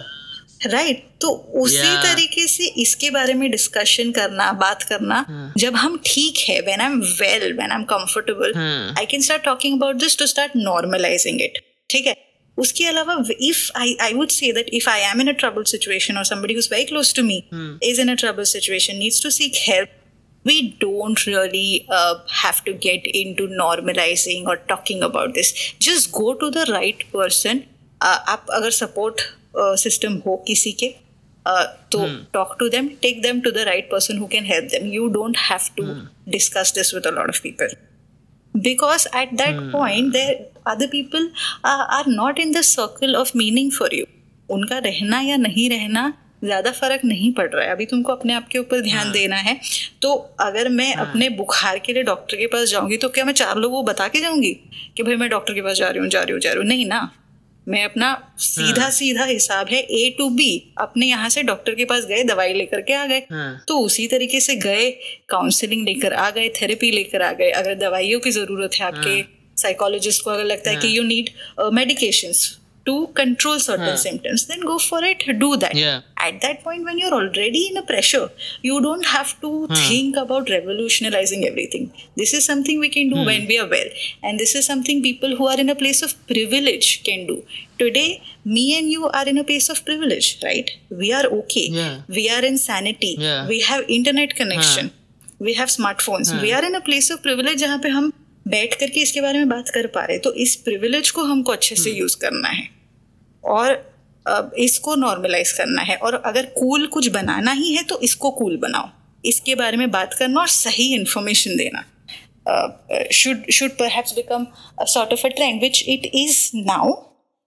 राइट right? तो उसी yeah. तरीके से इसके बारे में डिस्कशन करना बात करना hmm. जब हम ठीक है when I I am comfortable I can start talking about this to start normalising it ठीक है उसके अलावा if I I would say that if I am in a trouble situation और somebody who very close to me is in a trouble situation needs to seek help we don't really uh, have to get into normalizing or talking about this just go to the right person uh, aap agar support system हो किसी के तो talk to them take them to the right person who can help them you don't have to discuss this with a lot of people because at that point there other people are not in the circle of meaning for you उनका रहना या नहीं रहना ज़्यादा फ़र्क नहीं पड़ रहा है। अभी तुमको अपने आप के ऊपर ध्यान हाँ। देना है तो अगर मैं हाँ। अपने बुखार के लिए डॉक्टर के पास जाऊँगी तो क्या मैं चार लोगों को बता के जाऊँगी कि भाई मैं डॉक्टर के पास जा रही हूँ जा रही हूँ जा रही हूँ? नहीं ना। मैं अपना सीधा सीधा हिसाब है ए टू बी अपने यहाँ से डॉक्टर के पास गए दवाई लेकर के आ गए। तो उसी तरीके से गए काउंसलिंग लेकर आ गए थेरेपी लेकर आ गए। अगर दवाइयों की ज़रूरत है आपके साइकोलॉजिस्ट को अगर लगता है कि you need medications to control certain symptoms then go for it do that. Yeah. at that point when you're already in a pressure you don't have to hmm. think about revolutionizing everything. This is something we can do hmm. when we are well. And this is something people who are in a place of privilege can do. Today me and you are in a place of privilege right? We are okay. Yeah. we are in sanity. We have internet connection. We have smartphones. We are in a place of privilege jahan pe hum बैठ करके इसके बारे में बात कर पा रहे तो इस प्रिविलेज को हमको अच्छे से यूज़ करना है। और अब इसको नॉर्मलाइज करना है। और अगर कूल cool कुछ बनाना ही है तो इसको कूल cool बनाओ। इसके बारे में बात करना और सही इंफॉर्मेशन देना। Should should perhaps become sort of a trend which it is now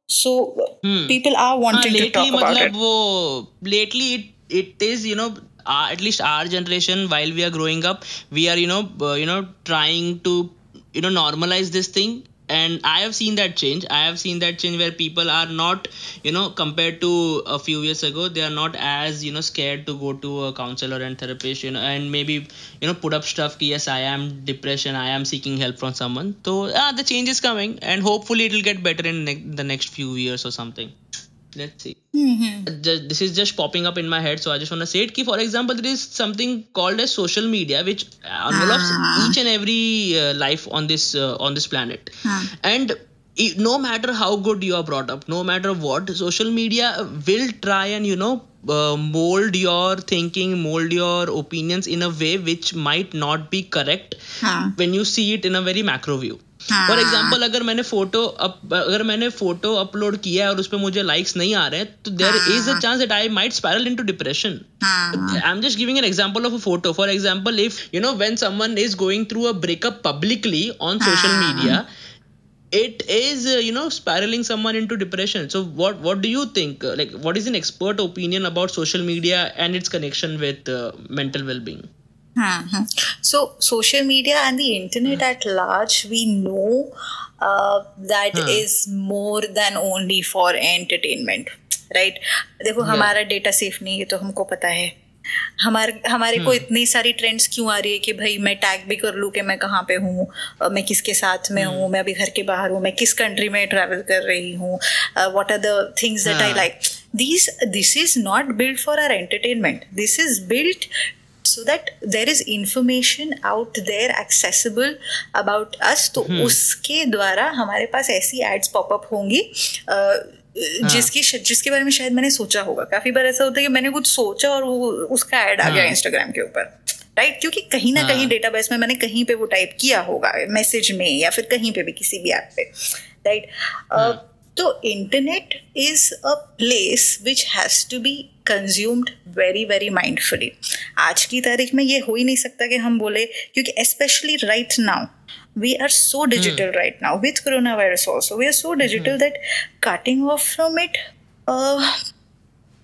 so people are wanting to talk about it वो lately it it is you know at least our generation while we are growing up we are you know uh, you know trying to you know normalize this thing. And i have seen that change. I have seen that change where people are not you know compared to a few years ago they are not as you know scared to go to a counselor and therapist you know and maybe you know put up stuff yes i am depression. I am seeking help from someone. So yeah the change is coming and hopefully it will get better in ne- the next few years or something let's see. Ju- this is just popping up in my head so i just want to say it. Ki for example there is something called as social media which uh, envelops each and every uh, life on this uh, on this planet. And no matter how good you are brought up no matter what social media will try and you know uh, mold your thinking mold your opinions in a way which might not be correct when you see it in a very macro view for example हाँ। अगर मैंने photo up, अगर मैंने photo upload किया है और उस मुझे लाइक्स नहीं आ रहे हैं तो there is a chance that I might spiral into depression I am just giving an example of a photo for example if you know when someone is going through a breakup publicly on social media it is you know spiralling someone in to depression so what what do you think like what is an expert opinion about social media and its connection with mental wellbeing हाँ, हाँ। so social media and the internet mm-hmm. at large we know uh, that mm-hmm. is right देखो हमारा data safe नहीं है तो हमको पता है। हमारे हमारे को इतनी सारी ट्रेंड्स क्यों आ रही है कि भाई मैं टैग भी कर लूँ कि मैं कहाँ पे हूँ मैं किसके साथ में हूँ। मैं अभी घर के बाहर हूँ मैं किस कंट्री में ट्रैवल कर रही हूँ what are the things that I like this this is not build for our entertainment this is build so that there is information out there accessible about us तो उसके द्वारा हमारे पास ऐसी एड्स पॉपअप होंगी अ, जिसकी जिसके बारे में शायद मैंने सोचा होगा। काफ़ी बार ऐसा होता है कि मैंने कुछ सोचा और वो उसका ऐड आ गया इंस्टाग्राम के ऊपर राइट क्योंकि कहीं ना कहीं डेटाबेस में मैंने कहीं पे वो टाइप किया होगा मैसेज में या फिर कहीं पे भी किसी भी ऐप पे राइट तो internet is a place which has to be consumed very very mindfully आज की तारीख में ये हो ही नहीं सकता कि हम बोले क्योंकि especially right now we are so digital right now with corona virus also we are so digital that cutting off from it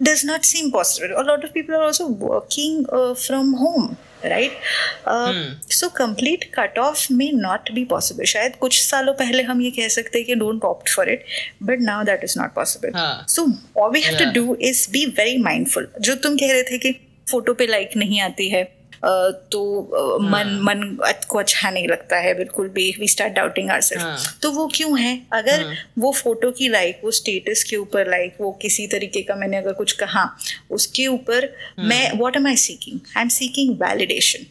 does not see seem possible lot of people are also working from home right so complete cut off may not be possible शायद कुछ सालों पहले हम ये कह सकते कि don't opt for it but now that is not possible so we have to do is be very mindful जो तुम कह रहे थे कि फ़ोटो पे लाइक नहीं आती है तो मन मन को अच्छा नहीं लगता है बिल्कुल भी वी स्टार्ट डाउटिंग आर हाँ. तो वो क्यों है? अगर वो फ़ोटो की लाइक वो स्टेटस के ऊपर लाइक वो किसी तरीके का मैंने अगर कुछ कहा उसके ऊपर मैं what am I seeking I am seeking validation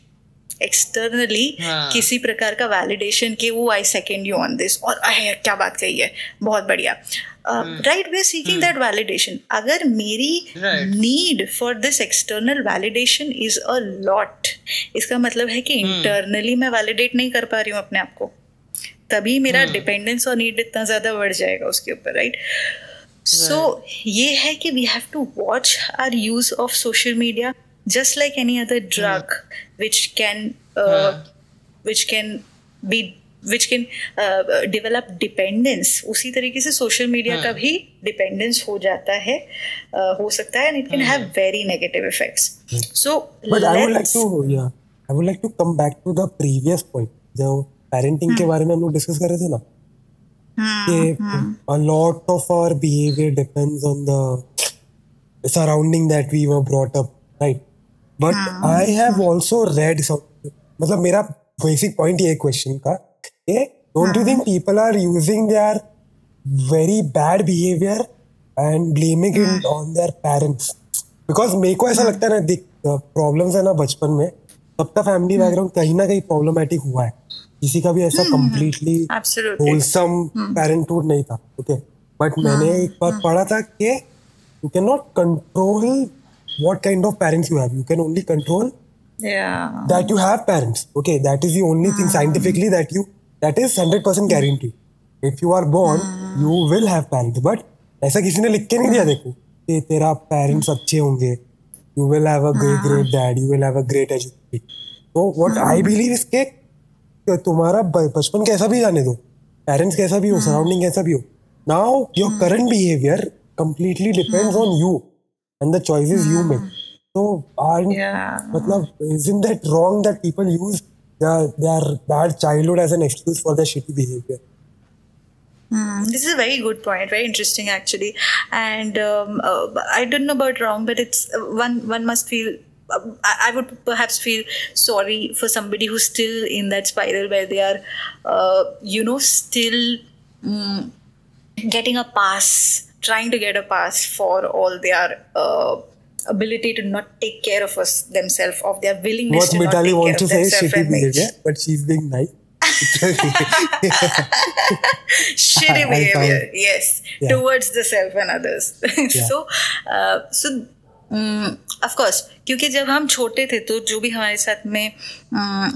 externally हाँ. किसी प्रकार का वैलिडेशन के वो I second you on this और अरे क्या बात कही है? बहुत बढ़िया। Right way seeking that validation अगर मेरी need for this external validation is a lot इसका मतलब है कि इंटरनली मैं वैलिडेट नहीं कर पा रही हूँ अपने आप को। तभी मेरा डिपेंडेंस और नीड इतना ज़्यादा बढ़ जाएगा उसके ऊपर राइट सो ये है कि we have to watch our use of social media just like any other drug which can हाँ. which can can uh, develop dependence उसी तरीके से सोशल मीडिया हाँ. का भी डिपेंडेंस हो जाता है uh, हो सकता है and it can have very negative effects so But I would like to, yeah, I would like to come back to the previous point. जो parenting के बारे में हम लोग डिस्कस कर रहे थे ना कि a lot of our behavior depends on the surrounding that we were brought up, right? But I have also read some, मतलब मेरा basic point ये क्वेश्चन का okay don't you think people are using their very bad behaviour and blaming it on their parents because मेरे को ऐसा हाँ। लगता है ना दिख प्रॉब्लम्स है ना बचपन में सब फैमिली बैकग्राउंड कहीं ना कहीं प्रॉब्लमेटिक हुआ है। किसी का भी ऐसा कम्प्लीटली होलसम पेरेंटहुड नहीं था ओके बट हाँ, मैंने एक बार हाँ। पढ़ा था कि you can not control what kind of parents you have you can only control that you have parents okay that is you only thing scientifically that you that is 100% guaranteed if you are born you will have parents but ऐसा किसी ने लिख के नहीं दिया देखो कि तेरा पेरेंट्स अच्छे होंगे you will have a great great dad you will have a great education तो व्हाट आई बिलीव इज़ के तुम्हारा बचपन कैसा भी जाने दो पेरेंट्स कैसा भी हो सराउंडिंग कैसा भी हो now your current behaviour completely depends on you and the choices you make so aren't yeah मतलब isn't that wrong that people use their bad childhood as an excuse for their shitty behavior? Hmm, this is a very good point, very interesting actually. And um, uh, I don't know about wrong, but it's uh, one one must feel. Uh, I I would perhaps feel sorry for somebody who's still in that spiral where they are, uh, you know, still mm, getting a pass, trying to get a pass for all their uh, ability to not take care of us themselves, of their willingness What to not Mitali take wants care to of say is themselves shitty behavior, but she's being nice. shitty behavior yes Yeah. towards the self and others so uh, so of course क्योंकि जब हम छोटे थे तो जो भी हमारे साथ में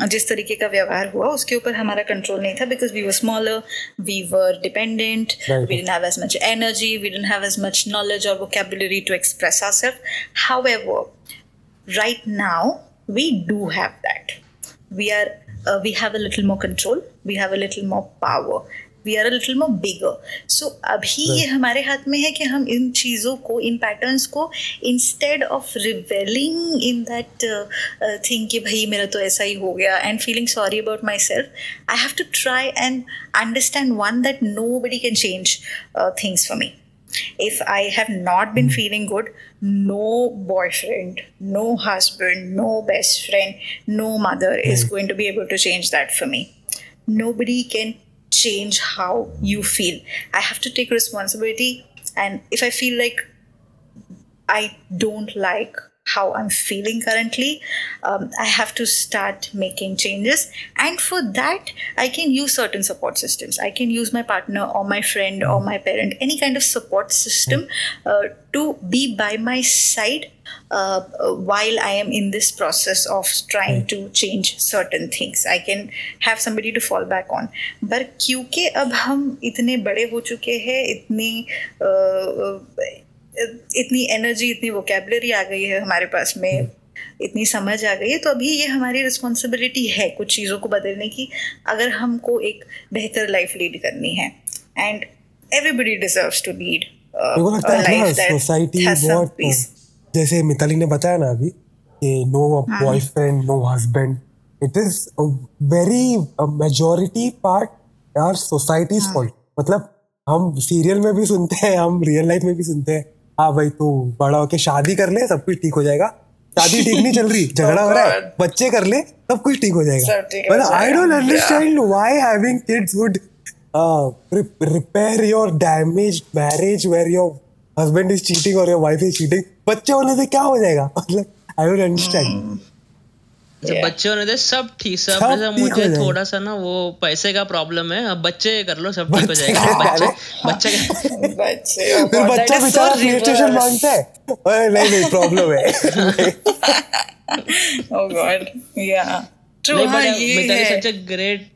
जिस तरीके का व्यवहार हुआ उसके ऊपर हमारा कंट्रोल नहीं था because we were smaller we were dependent we didn't have as much energy we didn't have as much knowledge और वो vocabulary to express our self however right now we do have that we are we have a little more control we have a little more power we are a little more bigger so अभी ये हमारे हाथ में है कि हम इन चीज़ों को इन पैटर्न्स को instead of revelling in that thing कि भाई मेरा तो ऐसा ही हो गया and feeling sorry about myself I have to try and understand one that nobody can change things for me if I have not been feeling good, no boyfriend, no husband, no best friend, no mother is going to be able to change that for me. Nobody can change how you feel. I have to take responsibility. And if I feel like I don't like how I'm feeling currently, um, I have to start making changes. And for that, I can use certain support systems. I can use my partner or my friend or my parent, any kind of support system uh, to be by my side uh, uh, while I am in this process of trying to change certain things. I can have somebody to fall back on. But क्योंकि अब हम इतने बड़े हो चुके हैं इतनी uh, uh, इतनी एनर्जी इतनी वोकेबलरी आ गई है हमारे पास में इतनी समझ आ गई है तो अभी ये हमारी रिस्पॉन्सिबिलिटी है कुछ चीज़ों को बदलने की अगर हमको एक बेहतर लाइफ लीड करनी है। And everybody deserves to lead society बहुत जैसे मिताली ने बताया ना अभी कि no boyfriend no husband it is very majority part are society's fault मतलब हम सीरियल में भी सुनते हैं हम रियल लाइफ में भी सुनते हैं। हाँ भाई तू बड़ा होके शादी कर ले सब कुछ ठीक हो जाएगा। शादी ठीक नहीं चल रही झगड़ा हो रहा है बच्चे कर ले सब कुछ ठीक हो जाएगा। मतलब I don't understand why having kids would repair your damage marriage where your husband is cheating और योर वाइफ इज़ चीटिंग बच्चे होने से क्या हो जाएगा? मतलब आई डोंट अंडरस्टैंड जब Yeah. बच्चे होने थे सब ठीक सब सब ठीक मुझे थोड़ा सा ना वो पैसे का प्रॉब्लम है अब बच्चे कर लो सब ठीक हो जाएगा। बच्चे बच्चे बच्चे फिर बच्चा बेचारा प्ले स्टेशन माँगता है? अरे नहीं नहीं प्रॉब्लम है। ओह गॉड या ट्रू हाँ, ये है. Such a great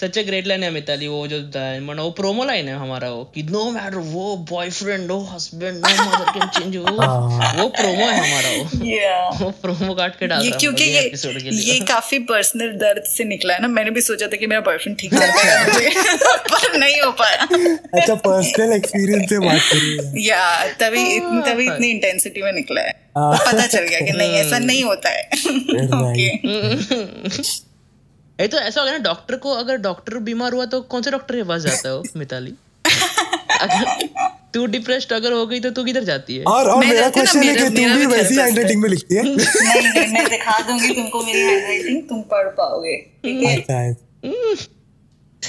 such a great line है मिताली वो जो मन वो प्रोमो लाइन है हमारा वो कि नो मैटर वो boyfriend no husband no mother can change वो हाँ। वो प्रोमो है हमारा वो। Yeah. वो प्रोमो काट के डाल रहा हूँ क्योंकि ये ये ये काफ़ी पर्सनल दर्द से निकला है ना मैंने भी सोचा था कि मेरा बॉयफ्रेंड ठीक कर देगा पर नहीं हो पाया। अच्छा पर्सनल एक्सपीरियंस से बात करिए या तभी इतनी तभी इतनी इंटेंसिटी में निकला है। पता चल गया कि नहीं ऐसा नहीं होता है। ओके ये तो ऐसा हो गया ना डॉक्टर को अगर डॉक्टर बीमार हुआ तो कौन से डॉक्टर के पास जाता हो मिताली? तू डिप्रेस्ड अगर हो गई तो तू किधर जाती है? और और मेरा तो क्वेश्चन है कि तू भी तो वैसी में लिखती नहीं नहीं मैं दिखा दूँगी तुमको मेरी हैंडराइटिंग तुम पढ़ पाओगे ठीक है? अच्छा, अच्छा।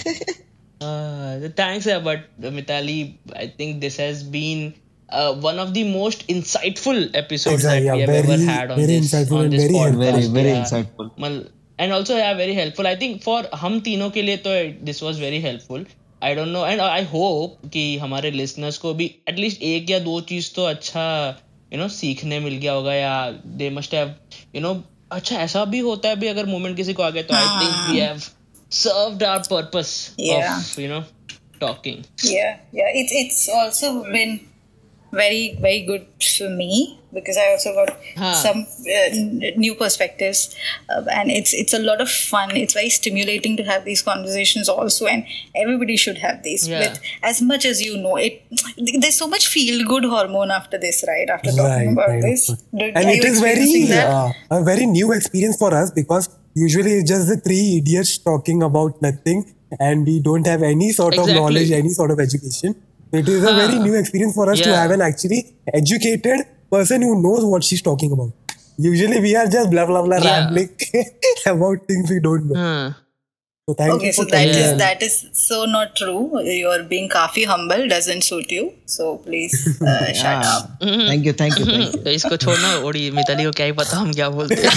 हाँ, तो thanks but Mitali I think this has been Uh, one of the most insightful episodes exactly, that we yeah, have very, ever had and also are very helpful I think for हम तीनों के लिए तो this was very helpful I don't know and I hope कि हमारे listeners को भी at least एक या दो चीज़ तो अच्छा यू नो सीखने मिल गया होगा या दे मस्ट है अच्छा ऐसा भी होता है भी अगर मूवमेंट किसी को आ गया तो I think we have served our purpose of you know talking yeah yeah it's it's also been very very good for me because I also got Huh. some uh, new perspectives uh, and it's it's a lot of fun it's very stimulating to have these conversations also and everybody should have these Yeah. with as much as you know it there's so much feel good hormone after this right after talking Right, about right, this. Did- and are it you is very uh, a very new experience for us because usually it's just the three idiots talking about nothing and we don't have any sort Exactly. of knowledge any sort of education it is a very new experience for us yeah. to have an actually educated person who knows what she's talking about usually we are just blah blah blah Yeah. rambling about things we don't know Huh. so thank Okay, you so that is that is so not true. You're being kafi humble doesn't suit you. So please uh, shut up. Thank you, thank you, thank you. तो इसको छोड़ना OD Mitali को क्या ही पता हम क्या बोलते हैं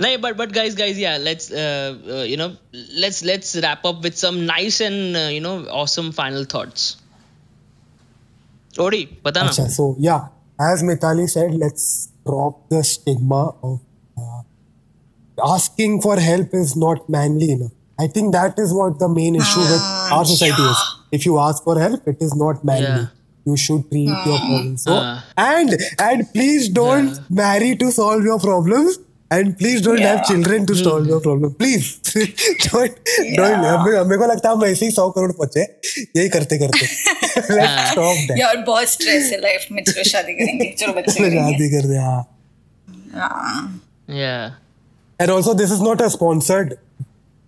No, but but guys, guys, yeah, let's uh, uh, you know let's let's wrap up with some nice and uh, you know awesome final thoughts. Ori, batana. Achha, so yeah, as Mitali said, let's drop the stigma of uh, asking for help is not manly enough. I think that is what the main issue with ah, our society is. If you ask for help, it is not manly. Yeah you should treat your ah. problems. so uh, and and please don't marry to solve your problems And please don't have Yeah. children to solve your problem. Please don't don't. हमें को लगता है हम ऐसे ही सौ करोड़ पहुँचे यही करते करते. Let's stop that. यार बहुत स्ट्रेस है लाइफ में चलो शादी करेंगे चलो बच्चे शादी कर दे हाँ हाँ yeah and also this is not a sponsored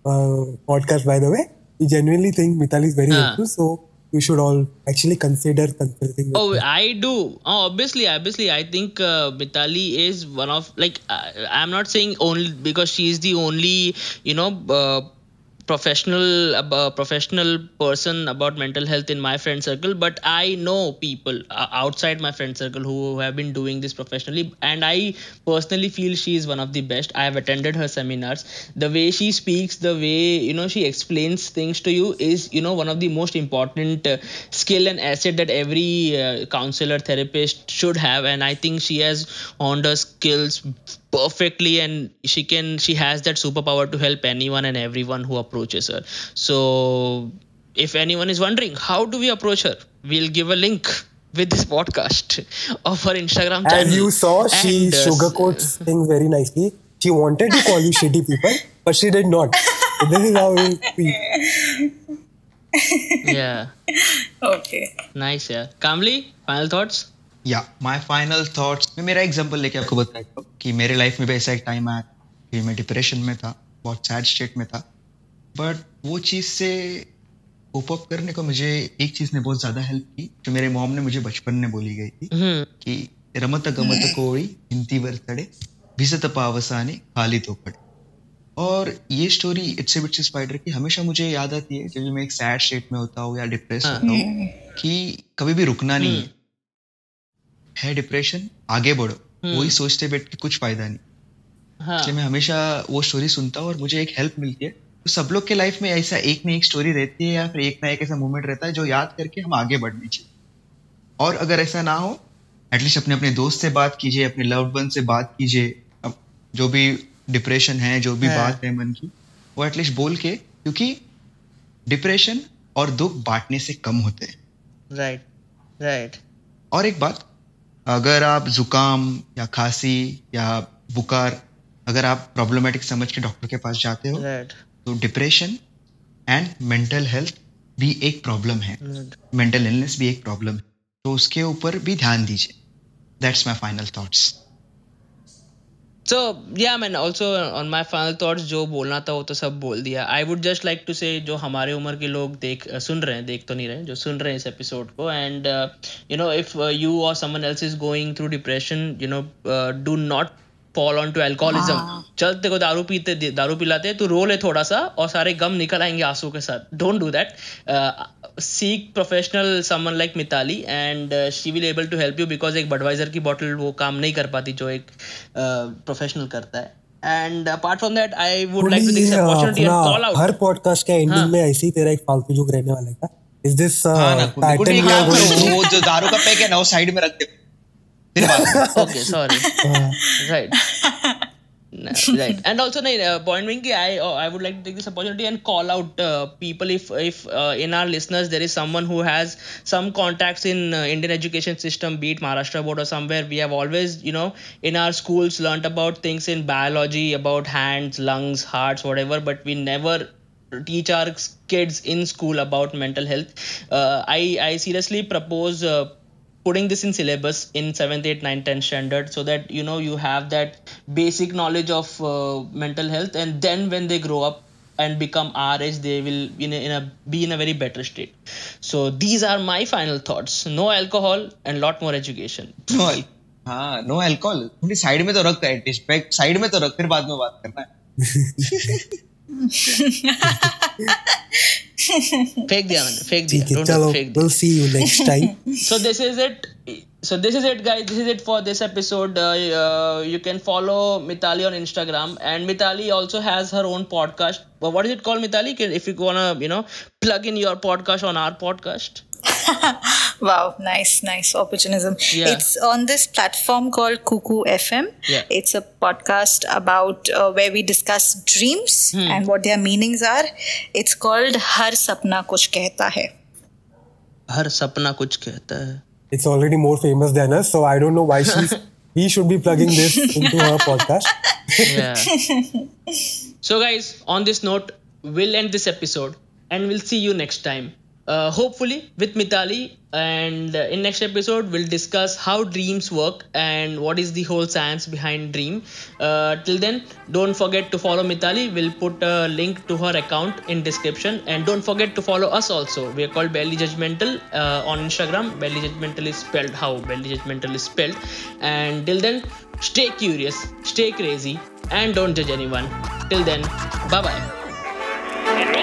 uh, podcast by the way we genuinely think Mitali is very हाँ. helpful so you should all actually consider consulting Oh, her. I do. Oh, obviously, obviously, I think uh, Mitali is one of like uh, I'm not saying only because she's the only you know uh, professional uh, professional person about mental health in my friend circle, but I know people uh, outside my friend circle who have been doing this professionally, and I personally feel she is one of the best. I have attended her seminars. The way she speaks, the way you know she explains things to you is you know one of the most important uh, skill and asset that every uh, counselor therapist should have and i think she has honed her skills perfectly and she can she has that superpower to help anyone and everyone who approaches her. So if anyone is wondering how do we approach her? We'll give a link with this podcast of her instagram channel. as you saw she And, uh, sugarcoats things very nicely. She wanted to call you shitty people but she did not. So this is how we speak. Yeah. Okay. Nice yeah. Kamli final thoughts या my final thoughts मैं मेरा example लेके आपको बताता हूँ कि मेरे life में भी ऐसा एक टाइम आया कि मैं डिप्रेशन में था बहुत सैड स्टेट में था। बट वो चीज़ से कोप अप करने को मुझे एक चीज़ ने बहुत ज़्यादा हेल्प की जो मेरे मॉम ने मुझे बचपन में बोली गई थी hmm. कि रमत गमत कोई हिंती वर्तड़े भिसत पावसाने खाली तो पड़े। और ये स्टोरी इट्स बिट्स स्पाइडर की हमेशा मुझे याद आती है जब मैं एक सैड स्टेट में होता हूँ या डिप्रेस हाँ। होता हूँ कि कभी भी रुकना नहीं है। है डिप्रेशन आगे बढ़ो। हम्म। वही सोचते बैठ के कुछ फ़ायदा नहीं। हाँ। मैं हमेशा वो स्टोरी सुनता हूँ और मुझे एक हेल्प मिलती है। तो सब लोग के लाइफ में ऐसा एक ना एक स्टोरी रहती है या फिर एक ना एक ऐसा मोमेंट रहता है जो याद करके हम आगे बढ़ने चाहिए। और अगर ऐसा ना हो एटलीस्ट अपने अपने दोस्त से बात कीजिए अपने लव्ड वन से बात कीजिए जो भी डिप्रेशन है जो भी हाँ। बात है मन की वो एटलीस्ट बोल के क्योंकि डिप्रेशन और दुख बांटने से कम होते हैं। राइट राइट और एक बात अगर आप जुकाम या खांसी या बुखार अगर आप प्रॉब्लमेटिक समझ के डॉक्टर के पास जाते हो तो डिप्रेशन एंड मेंटल हेल्थ भी एक प्रॉब्लम है। मेंटल इलनेस भी एक प्रॉब्लम है। तो उसके ऊपर भी ध्यान दीजिए। That's my final thoughts So yeah, man. Also on my final thoughts, जो बोलना था वो तो सब बोल दिया. I would just like to say जो हमारे उम्र के लोग देख सुन रहे हैं देख तो नहीं रहे जो सुन रहे हैं इस एपिसोड को and uh, you know if uh, you or someone else is going through depression, you know uh, do not fall on to alcoholism. चल तेरे को दारू पीते दारू पिलाते हैं, तू रो ले थोड़ा सा और सारे गम निकल आएँगे आँसू के साथ. Don't do that. Seek professional someone like Mitali and uh, she will able to help you because एक Budweiser की bottle वो काम नहीं कर पाती जो एक प्रोफेशनल uh, करता है. And apart from that I would like to take this opportunity and call अपना हर पॉडकास्ट के एंडिंग हाँ। में ऐसे ही तेरा एक फालतू जोक रहने वाला है इज़ दिस हाँ ना कुछ पैटर्न वो जो दारू का पैक है ना वो साइड में रख दे। Okay sorry right right. And also uh, point being I uh, I would like to take this opportunity and call out uh, people if if uh, in our listeners there is someone who has some contacts in uh, Indian education system be it Maharashtra board or somewhere. We have always you know in our schools learnt about things in biology about hands lungs hearts whatever but we never teach our kids in school about mental health. Uh, i i seriously propose uh, putting this in syllabus in 7th 8th 9th 10th standard so that you know you have that basic knowledge of uh, mental health and then when they grow up and become our age they will in a, in a be in a very better state so these are my final thoughts no alcohol and lot more education no हाँ no alcohol थोड़ी side में तो रख at least pack side में तो रख फिर बाद में बात करना है फेंक दिया मैंने फेंक ठीक दिया है Don't चलो फेंक दिया will see you next time so this is it so this is it guys this is it for this episode uh, uh, you can follow mitali on instagram and mitali also has her own podcast well, what is it called mitali Can- if you wanna you know plug in your podcast on our podcast wow, nice, nice opportunism. Yeah. It's on this platform called Cuckoo FM. Yeah. It's a podcast about uh, where we discuss dreams hmm. and what their meanings are. It's called Har Sapna Kuch Kehta Hai. Har Sapna Kuch Kehta Hai. It's already more famous than us, so I don't know why she's. we should be plugging this into our podcast. yeah. So, guys, on this note, we'll end this episode and we'll see you next time uh, hopefully with mitali and uh, in next episode we'll discuss how dreams work and what is the whole science behind dream. Uh, till then don't forget to follow mitali. We'll put a link to her account in description. And don't forget to follow us also. We are called barely judgmental uh, on instagram. Barely judgmental is spelled how barely judgmental is spelled. And till then stay curious stay crazy and don't judge anyone. Till then bye bye